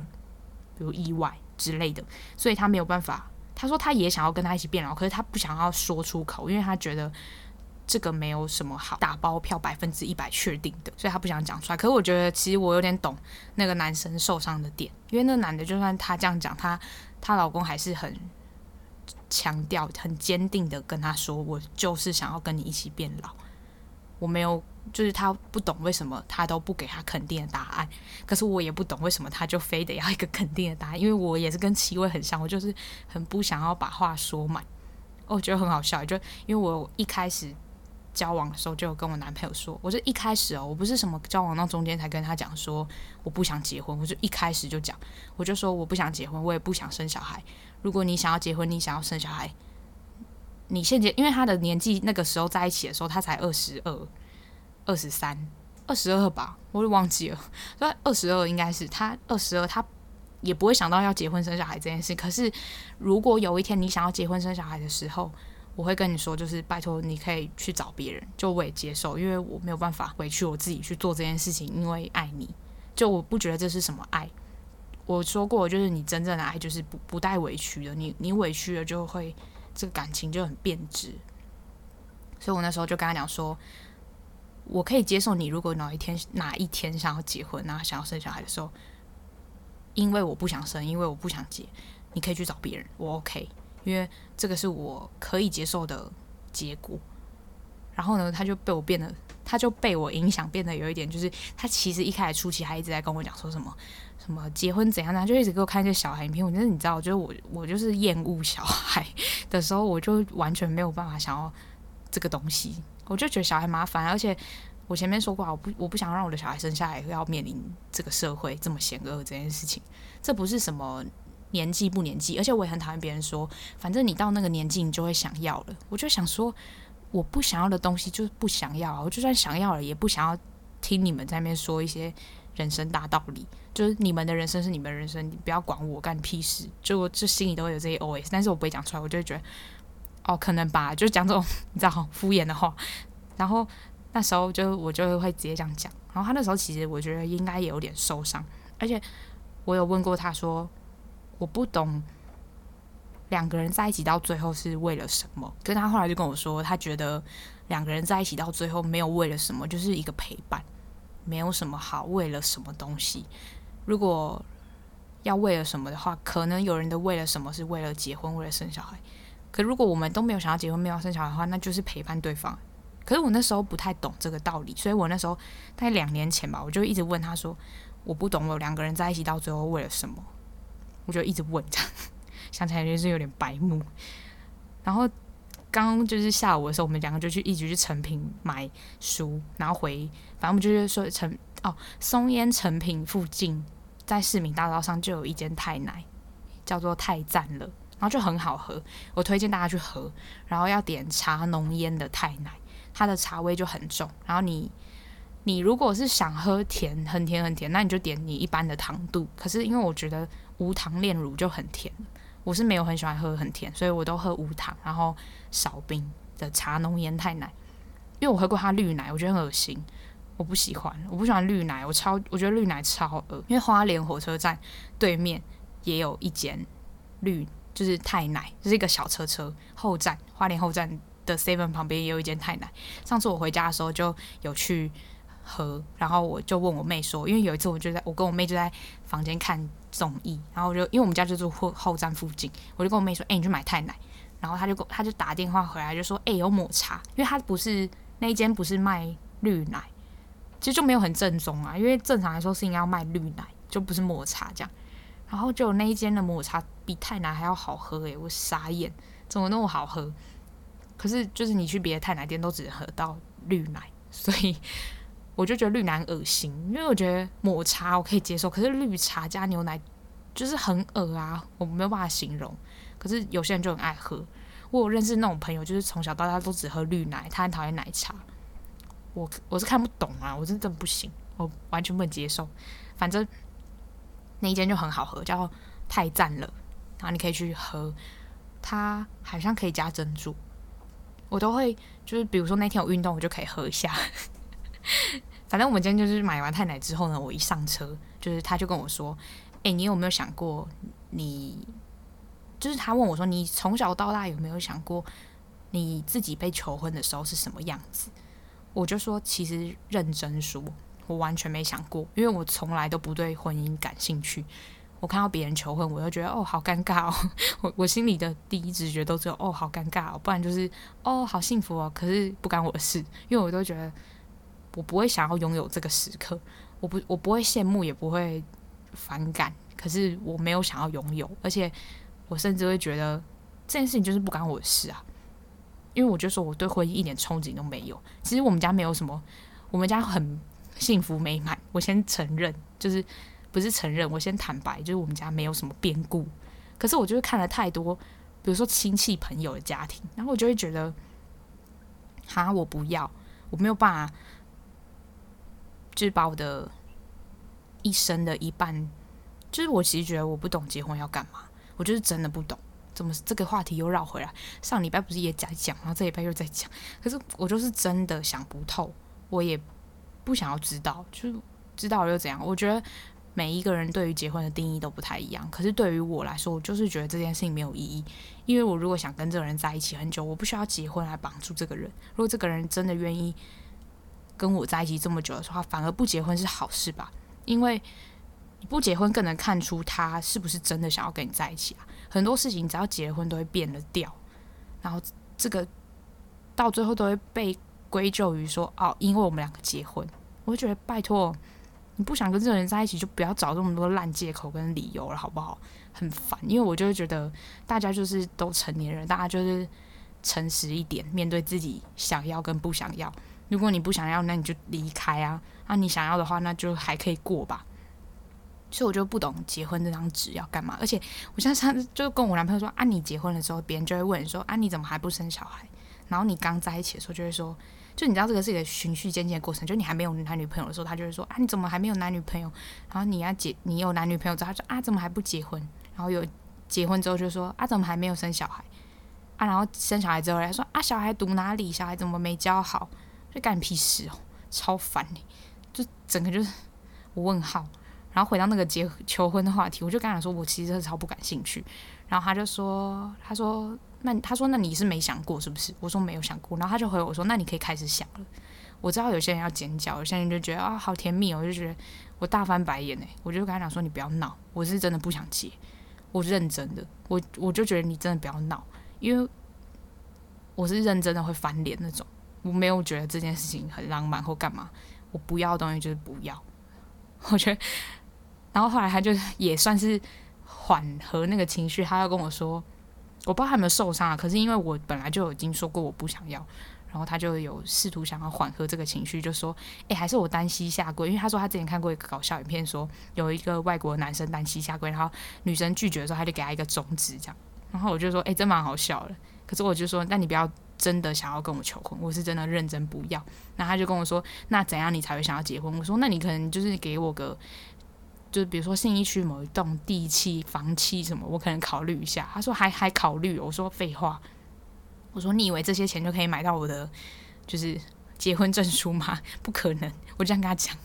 比如意外之类的，所以他没有办法。他说他也想要跟他一起变老，可是他不想要说出口，因为他觉得这个没有什么好打包票百分之一百确定的，所以他不想讲出来。可是我觉得其实我有点懂那个男生受伤的点，因为那男的就算他这样讲，他他老公还是很强调、很坚定的跟他说：“我就是想要跟你一起变老。”我没有。就是他不懂为什么他都不给他肯定的答案，可是我也不懂为什么他就非得要一个肯定的答案，因为我也是跟戚薇很像，我就是很不想要把话说满。我觉得很好笑，就因为我一开始交往的时候就有跟我男朋友说，我就一开始哦，我不是什么交往到中间才跟他讲说我不想结婚，我就一开始就讲，我就说我不想结婚，我也不想生小孩。如果你想要结婚，你想要生小孩，你现在因为他的年纪那个时候在一起的时候，他才二十二。二十三、二十二吧，我都忘记了。那二十二应该是他二十二，他也不会想到要结婚生小孩这件事。可是，如果有一天你想要结婚生小孩的时候，我会跟你说，就是拜托你可以去找别人，就我也接受，因为我没有办法委屈我自己去做这件事情，因为爱你，就我不觉得这是什么爱。我说过，就是你真正的爱就是不不带委屈的，你你委屈了就会这个感情就很变质。所以我那时候就跟他讲说。我可以接受你，如果哪一天哪一天想要结婚，然后想要生小孩的时候，因为我不想生，因为我不想结，你可以去找别人，我 OK，因为这个是我可以接受的结果。然后呢，他就被我变得，他就被我影响，变得有一点，就是他其实一开始初期还一直在跟我讲说什么什么结婚怎样呢，就一直给我看一些小孩影片。我觉得你知道，就是我我就是厌恶小孩的时候，我就完全没有办法想要这个东西。我就觉得小孩麻烦，而且我前面说过，我不我不想让我的小孩生下来要面临这个社会这么险恶这件事情。这不是什么年纪不年纪，而且我也很讨厌别人说，反正你到那个年纪你就会想要了。我就想说，我不想要的东西就是不想要，我就算想要了，也不想要听你们在那边说一些人生大道理。就是你们的人生是你们的人生，你不要管我，干屁事。就我这心里都会有这些 OS，但是我不会讲出来，我就会觉得。哦，可能吧，就讲这种 你知道敷衍的话，然后那时候就我就会直接这样讲，然后他那时候其实我觉得应该也有点受伤，而且我有问过他说，我不懂两个人在一起到最后是为了什么，可他后来就跟我说，他觉得两个人在一起到最后没有为了什么，就是一个陪伴，没有什么好为了什么东西，如果要为了什么的话，可能有人的为了什么是为了结婚，为了生小孩。可如果我们都没有想要结婚、没有生小孩的话，那就是陪伴对方。可是我那时候不太懂这个道理，所以我那时候大概两年前吧，我就一直问他说：“我不懂，我两个人在一起到最后为了什么？”我就一直问这样，想起来就是有点白目。然后刚刚就是下午的时候，我们两个就去一直去诚品买书，然后回，反正我们就是说诚哦，松烟诚品附近在市民大道上就有一间泰奶。叫做太赞了，然后就很好喝，我推荐大家去喝。然后要点茶浓烟的泰奶，它的茶味就很重。然后你你如果是想喝甜，很甜很甜，那你就点你一般的糖度。可是因为我觉得无糖炼乳就很甜，我是没有很喜欢喝很甜，所以我都喝无糖，然后少冰的茶浓烟泰奶。因为我喝过它绿奶，我觉得很恶心。我不喜欢，我不喜欢绿奶，我超我觉得绿奶超恶。因为花莲火车站对面也有一间绿，就是泰奶，就是一个小车车后站，花莲后站的 Seven 旁边也有一间泰奶。上次我回家的时候就有去喝，然后我就问我妹说，因为有一次我就在我跟我妹就在房间看综艺，然后我就因为我们家就住后后站附近，我就跟我妹说，哎、你去买太奶，然后她就她就打电话回来就说，哎、有抹茶，因为她不是那一间不是卖绿奶。其实就没有很正宗啊，因为正常来说是应该要卖绿奶，就不是抹茶这样。然后就那一间的抹茶比太奶还要好喝诶、我傻眼，怎么那么好喝？可是就是你去别的太奶店都只喝到绿奶，所以我就觉得绿奶恶心，因为我觉得抹茶我可以接受，可是绿茶加牛奶就是很恶啊，我没有办法形容。可是有些人就很爱喝，我有认识那种朋友，就是从小到大都只喝绿奶，他很讨厌奶茶。我我是看不懂啊，我真的不行，我完全不能接受。反正那一间就很好喝，叫太赞了，然后你可以去喝。它好像可以加珍珠，我都会就是比如说那天有运动，我就可以喝一下。反正我们今天就是买完太奶之后呢，我一上车，就是他就跟我说：“诶，你有没有想过你？就是他问我说，你从小到大有没有想过你自己被求婚的时候是什么样子？”我就说，其实认真说，我完全没想过，因为我从来都不对婚姻感兴趣。我看到别人求婚，我就觉得哦，好尴尬哦。我我心里的第一直觉都只有哦，好尴尬哦，不然就是哦，好幸福哦。可是不干我的事，因为我都觉得我不会想要拥有这个时刻，我不我不会羡慕，也不会反感。可是我没有想要拥有，而且我甚至会觉得这件事情就是不干我的事啊。因为我就说我对婚姻一点憧憬都没有。其实我们家没有什么，我们家很幸福美满。我先承认，就是不是承认，我先坦白，就是我们家没有什么变故。可是我就是看了太多，比如说亲戚朋友的家庭，然后我就会觉得，哈，我不要，我没有办法，就是把我的一生的一半，就是我其实觉得我不懂结婚要干嘛，我就是真的不懂。怎么这个话题又绕回来？上礼拜不是也在讲，然后这礼拜又在讲。可是我就是真的想不透，我也不想要知道，就是知道又怎样？我觉得每一个人对于结婚的定义都不太一样。可是对于我来说，我就是觉得这件事情没有意义。因为我如果想跟这个人在一起很久，我不需要结婚来绑住这个人。如果这个人真的愿意跟我在一起这么久的时候，反而不结婚是好事吧？因为你不结婚更能看出他是不是真的想要跟你在一起啊。很多事情只要结婚都会变了调，然后这个到最后都会被归咎于说哦，因为我们两个结婚，我会觉得拜托，你不想跟这个人在一起，就不要找这么多烂借口跟理由了，好不好？很烦，因为我就会觉得大家就是都成年人，大家就是诚实一点，面对自己想要跟不想要。如果你不想要，那你就离开啊；那你想要的话，那就还可以过吧。所以我就不懂结婚这张纸要干嘛，而且我现在上次就跟我男朋友说啊，你结婚了之后，别人就会问说啊，你怎么还不生小孩？然后你刚在一起的时候就会说，就你知道这个是一个循序渐进的过程，就你还没有男女朋友的时候，他就会说啊，你怎么还没有男女朋友？然后你要结，你有男女朋友之后，他说啊，怎么还不结婚？然后有结婚之后就说啊，怎么还没有生小孩？啊，然后生小孩之后他说啊，小孩读哪里？小孩怎么没教好？就干屁事哦，超烦你，就整个就是我问号。然后回到那个结求婚的话题，我就跟他说，我其实是超不感兴趣。然后他就说，他说，那他说，那你是没想过是不是？我说没有想过。然后他就回我说，那你可以开始想了。我知道有些人要尖叫，有些人就觉得啊，好甜蜜哦，我就觉得我大翻白眼哎。我就跟他讲说，你不要闹，我是真的不想结，我认真的。我我就觉得你真的不要闹，因为我是认真的会翻脸那种。我没有觉得这件事情很浪漫或干嘛，我不要的东西就是不要。我觉得。然后后来他就也算是缓和那个情绪，他要跟我说，我不知道他有没有受伤啊。可是因为我本来就已经说过我不想要，然后他就有试图想要缓和这个情绪，就说：“哎，还是我单膝下跪。”因为他说他之前看过一个搞笑影片，说有一个外国男生单膝下跪，然后女生拒绝的时候，他就给他一个中指，这样。然后我就说：“哎，真蛮好笑的。”可是我就说：“那你不要真的想要跟我求婚，我是真的认真不要。”那他就跟我说：“那怎样你才会想要结婚？”我说：“那你可能就是给我个，就比如说信义区某一栋地契、房契什么，我可能考虑一下。”他说：“还还考虑？”我说：“废话。”我说：“你以为这些钱就可以买到我的就是结婚证书吗？不可能！”我这样跟他讲，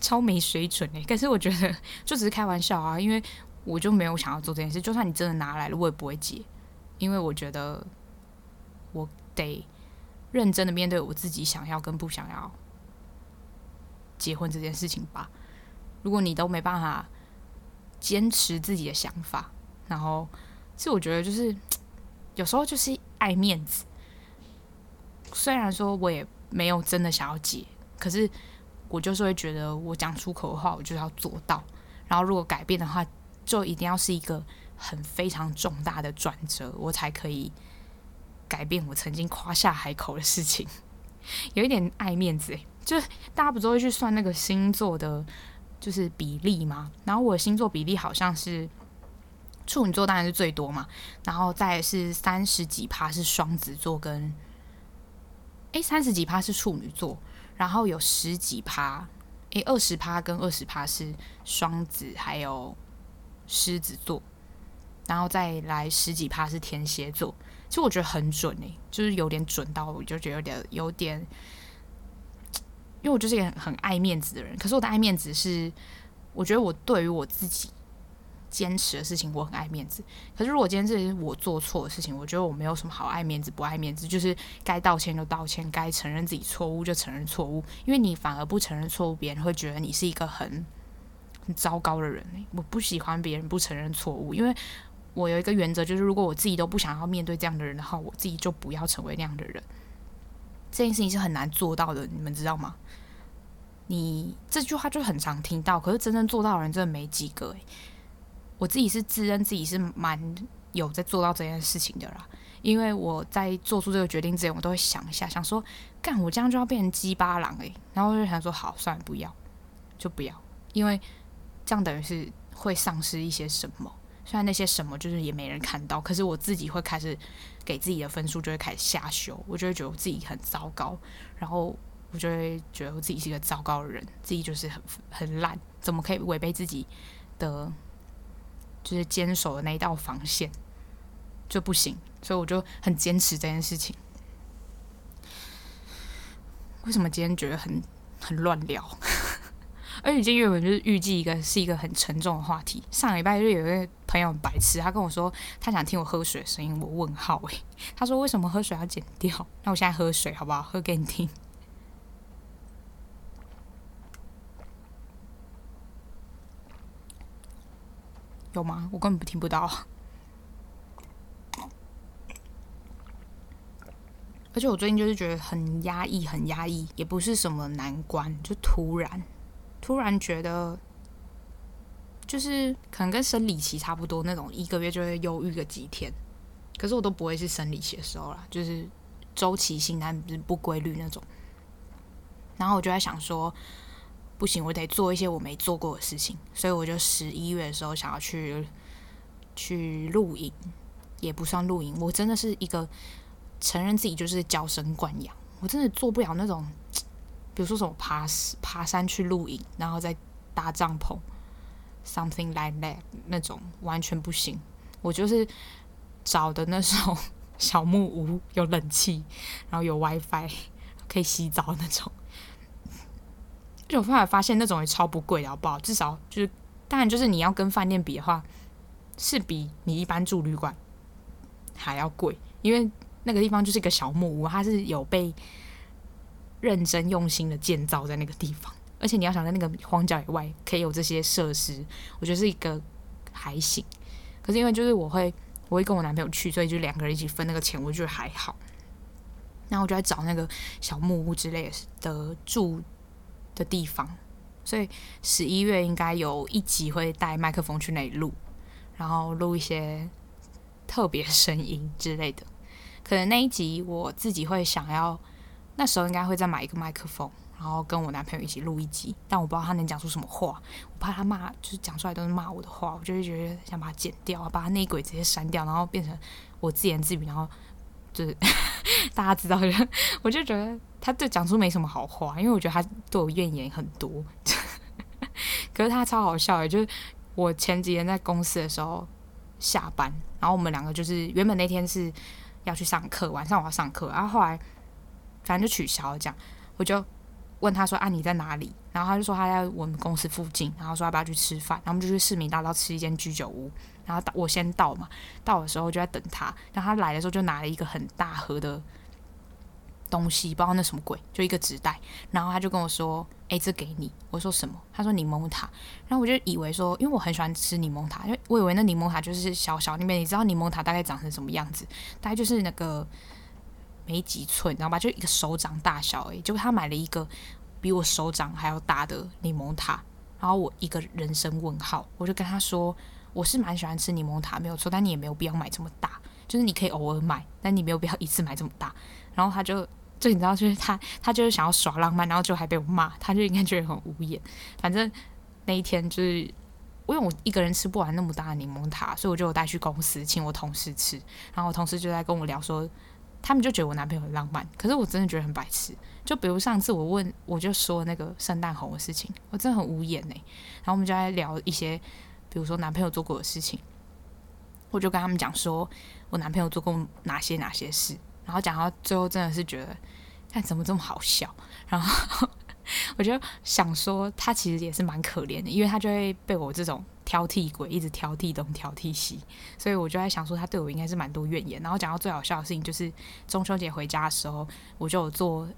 超没水准哎。可是我觉得就只是开玩笑啊，因为我就没有想要做这件事。就算你真的拿来了，我也不会结，因为我觉得我得认真的面对我自己想要跟不想要结婚这件事情吧。如果你都没办法坚持自己的想法，然后其实我觉得就是有时候就是。爱面子，虽然说我也没有真的想要结，可是我就是会觉得我讲出口的话，我就要做到。然后如果改变的话，就一定要是一个很非常重大的转折，我才可以改变我曾经夸下海口的事情。有一点爱面子诶，就大家不都会去算那个星座的，就是比例吗？然后我的星座比例好像是。处女座当然是最多嘛，然后再是三十几趴是双子座跟，诶三十几趴是处女座，然后有十几趴，诶二十趴跟二十趴是双子还有狮子座，然后再来十几趴是天蝎座。其实我觉得很准诶，就是有点准到我就觉得有点有点，因为我就是一个很爱面子的人，可是我的爱面子是，我觉得我对于我自己。坚持的事情，我很爱面子。可是如果今天这是我做错的事情，我觉得我没有什么好爱面子不爱面子，就是该道歉就道歉，该承认自己错误就承认错误。因为你反而不承认错误，别人会觉得你是一个很很糟糕的人。我不喜欢别人不承认错误，因为我有一个原则，就是如果我自己都不想要面对这样的人的话，我自己就不要成为那样的人。这件事情是很难做到的，你们知道吗？你这句话就很常听到，可是真正做到的人真的没几个诶。我自己是自认自己是蛮有在做到这件事情的啦，因为我在做出这个决定之前，我都会想一下，想说，干我这样就要变成鸡巴狼诶，然后我就想说，好，算了，不要，就不要，因为这样等于是会丧失一些什么，虽然那些什么就是也没人看到，可是我自己会开始给自己的分数就会开始下修，我就会觉得我自己很糟糕，然后我就会觉得我自己是一个糟糕的人，自己就是很很烂，怎么可以违背自己的？就是坚守的那一道防线就不行，所以我就很坚持这件事情。为什么今天觉得很很乱聊？而且今天原本就是预计一个是一个很沉重的话题。上礼拜就有一个朋友白痴，他跟我说他想听我喝水的声音，我问号诶，他说为什么喝水要剪掉？那我现在喝水好不好？喝给你听。有吗？我根本听不到。而且我最近就是觉得很压抑，很压抑，也不是什么难关，就突然，突然觉得，就是可能跟生理期差不多那种，一个月就会忧郁个几天。可是我都不会是生理期的时候啦，就是周期性但不是不规律那种。然后我就在想说。不行，我得做一些我没做过的事情，所以我就十一月的时候想要去去露营，也不算露营，我真的是一个承认自己就是娇生惯养，我真的做不了那种，比如说什么爬爬山去露营，然后再搭帐篷，something like that 那种完全不行，我就是找的那种 小木屋，有冷气，然后有 WiFi，可以洗澡那种。就我后来发现，那种也超不贵的，好不好？至少就是，当然就是你要跟饭店比的话，是比你一般住旅馆还要贵，因为那个地方就是一个小木屋，它是有被认真用心的建造在那个地方，而且你要想在那个荒郊野外可以有这些设施，我觉得是一个还行。可是因为就是我会我会跟我男朋友去，所以就两个人一起分那个钱，我觉得还好。然后我就在找那个小木屋之类的住的地方，所以十一月应该有一集会带麦克风去那里录，然后录一些特别声音之类的。可能那一集我自己会想要那时候应该会再买一个麦克风，然后跟我男朋友一起录一集，但我不知道他能讲出什么话，我怕他骂，就是讲出来都是骂我的话，我就会觉得想把它剪掉，把他内鬼直接删掉，然后变成我自言自语，然后就是大家知道就，我就觉得他对讲出没什么好话，因为我觉得他对我怨言很多，可是他超好笑的，就是我前几天在公司的时候下班，然后我们两个就是原本那天是要去上课，晚上我要上课，然后后来。反正就取消了，这样我就问他说：“啊，你在哪里？”然后他就说他在我们公司附近，然后说要不要去吃饭？然后我们就去市民大道吃一间居酒屋。然后到我先到嘛，到的时候就在等他。然后他来的时候就拿了一个很大盒的东西，不知道那什么鬼，就一个纸袋。然后他就跟我说：“哎，这给你。”我说什么？他说柠檬塔。然后我就以为说，因为我很喜欢吃柠檬塔，因为我以为那柠檬塔就是小小那边。你知道柠檬塔大概长成什么样子？大概就是那个。没几寸，你知道吧？就一个手掌大小诶，结果他买了一个比我手掌还要大的柠檬塔，然后我一个人生问号，我就跟他说，我是蛮喜欢吃柠檬塔，没有错，但你也没有必要买这么大，就是你可以偶尔买，但你没有必要一次买这么大。然后他就，就你知道，就是他，他就是想要耍浪漫，然后就还被我骂，他就应该觉得很无言。反正那一天就是，因为我一个人吃不完那么大的柠檬塔，所以我就带去公司请我同事吃，然后我同事就在跟我聊说。他们就觉得我男朋友很浪漫，可是我真的觉得很白痴。就比如上次我问，我就说那个圣诞红的事情，我真的很无言呢。然后我们就在聊一些，比如说男朋友做过的事情，我就跟他们讲说我男朋友做过哪些哪些事，然后讲到最后真的是觉得，看怎么这么好笑。然后 我就想说，他其实也是蛮可怜的，因为他就会被我这种。挑剔鬼一直挑剔东挑剔西，所以我就在想说，他对我应该是蛮多怨言。然后讲到最好笑的事情，就是中秋节回家的时候，我就有做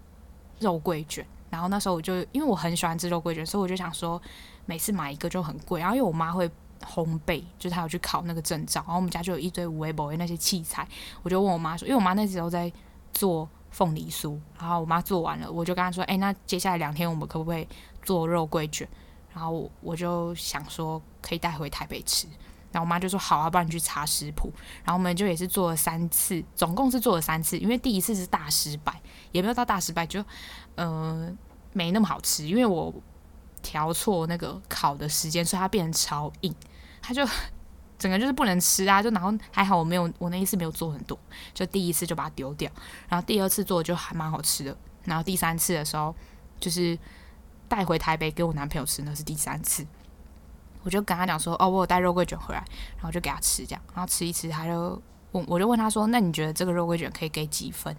肉桂卷。然后那时候我就因为我很喜欢吃肉桂卷，所以我就想说，每次买一个就很贵。然后因为我妈会烘焙，就是她有去考那个证照。然后我们家就有一堆五 A 博那些器材，我就问我妈说，因为我妈那时候在做凤梨酥。然后我妈做完了，我就跟她说，哎，那接下来两天我们可不可以做肉桂卷？然后我就想说可以带回台北吃，然后我妈就说好啊，不然你去查食谱。然后我们就也是做了三次，总共是做了三次，因为第一次是大失败，也没有到大失败，就呃没那么好吃，因为我调错那个烤的时间，所以它变成超硬，它就整个就是不能吃啊。就然后还好我没有，我那一次没有做很多，就第一次就把它丢掉。然后第二次做就还蛮好吃的，然后第三次的时候就是。带回台北给我男朋友吃，那是第三次，我就跟他讲说，哦，我有带肉桂卷回来，然后就给他吃，这样，然后吃一吃，他就问，我就问他说，那你觉得这个肉桂卷可以给几分？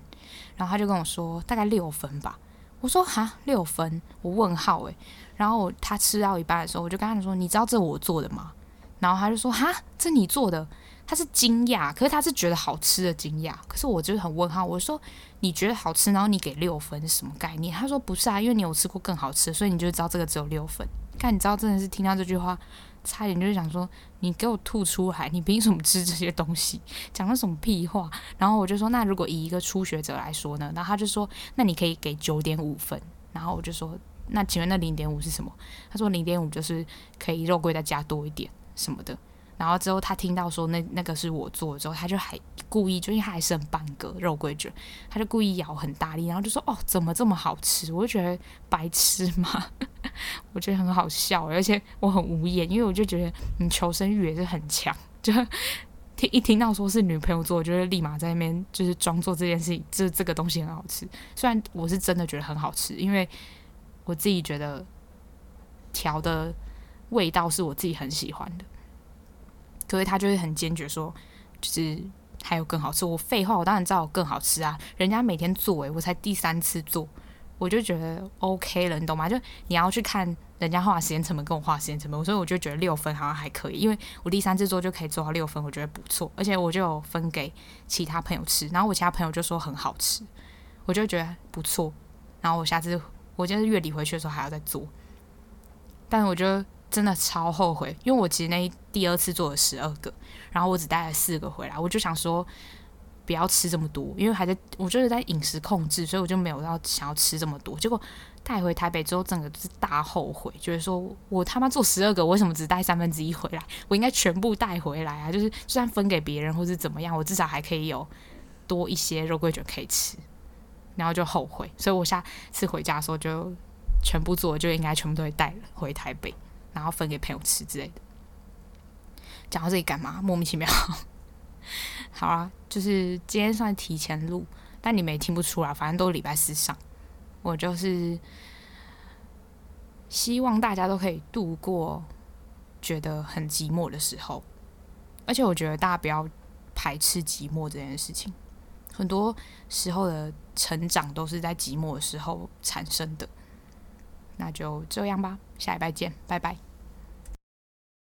然后他就跟我说，大概六分吧。我说哈，六分？我问号诶。然后他吃到一半的时候，我就跟他说，你知道这我做的吗？然后他就说，哈，这你做的？他是惊讶，可是他是觉得好吃的惊讶，可是我就是很问号。我说你觉得好吃，然后你给六分是什么概念？他说不是啊，因为你有吃过更好吃，所以你就知道这个只有六分。看，你知道真的是听到这句话，差点就是想说你给我吐出来，你凭什么吃这些东西？讲了什么屁话？然后我就说，那如果以一个初学者来说呢？然后他就说，那你可以给九点五分。然后我就说，那请问那零点五是什么？他说零点五就是可以肉桂再加多一点什么的。然后之后他听到说那那个是我做的之后，他就还故意，就因为他还剩半个肉桂卷，他就故意咬很大力，然后就说：“哦，怎么这么好吃？”我就觉得白痴嘛，我觉得很好笑，而且我很无言，因为我就觉得你求生欲也是很强，就听一听到说是女朋友做，就会立马在那边就是装作这件事情，这这个东西很好吃。虽然我是真的觉得很好吃，因为我自己觉得调的味道是我自己很喜欢的。可是他就会很坚决说，就是还有更好吃。我废话，我当然知道更好吃啊！人家每天做诶，我才第三次做，我就觉得 OK 了，你懂吗？就你要去看人家花时间成本跟我花时间成本，所以我就觉得六分好像还可以，因为我第三次做就可以做到六分，我觉得不错。而且我就有分给其他朋友吃，然后我其他朋友就说很好吃，我就觉得不错。然后我下次我就是月底回去的时候还要再做，但我觉得。真的超后悔，因为我其实那第二次做了十二个，然后我只带了四个回来，我就想说不要吃这么多，因为还在我就是在饮食控制，所以我就没有要想要吃这么多。结果带回台北之后，整个就是大后悔，就是说我他妈做十二个，为什么只带三分之一回来？我应该全部带回来啊！就是就算分给别人或是怎么样，我至少还可以有多一些肉桂卷可以吃。然后就后悔。所以我下次回家的时候就全部做，就应该全部都会带回台北，然后分给朋友吃之类的。讲到这里干嘛？莫名其妙。好啊，就是今天算提前录，但你们也听不出来，反正都礼拜四上。我就是希望大家都可以度过觉得很寂寞的时候，而且我觉得大家不要排斥寂寞这件事情。很多时候的成长都是在寂寞的时候产生的。那就这样吧，下礼拜见，拜拜。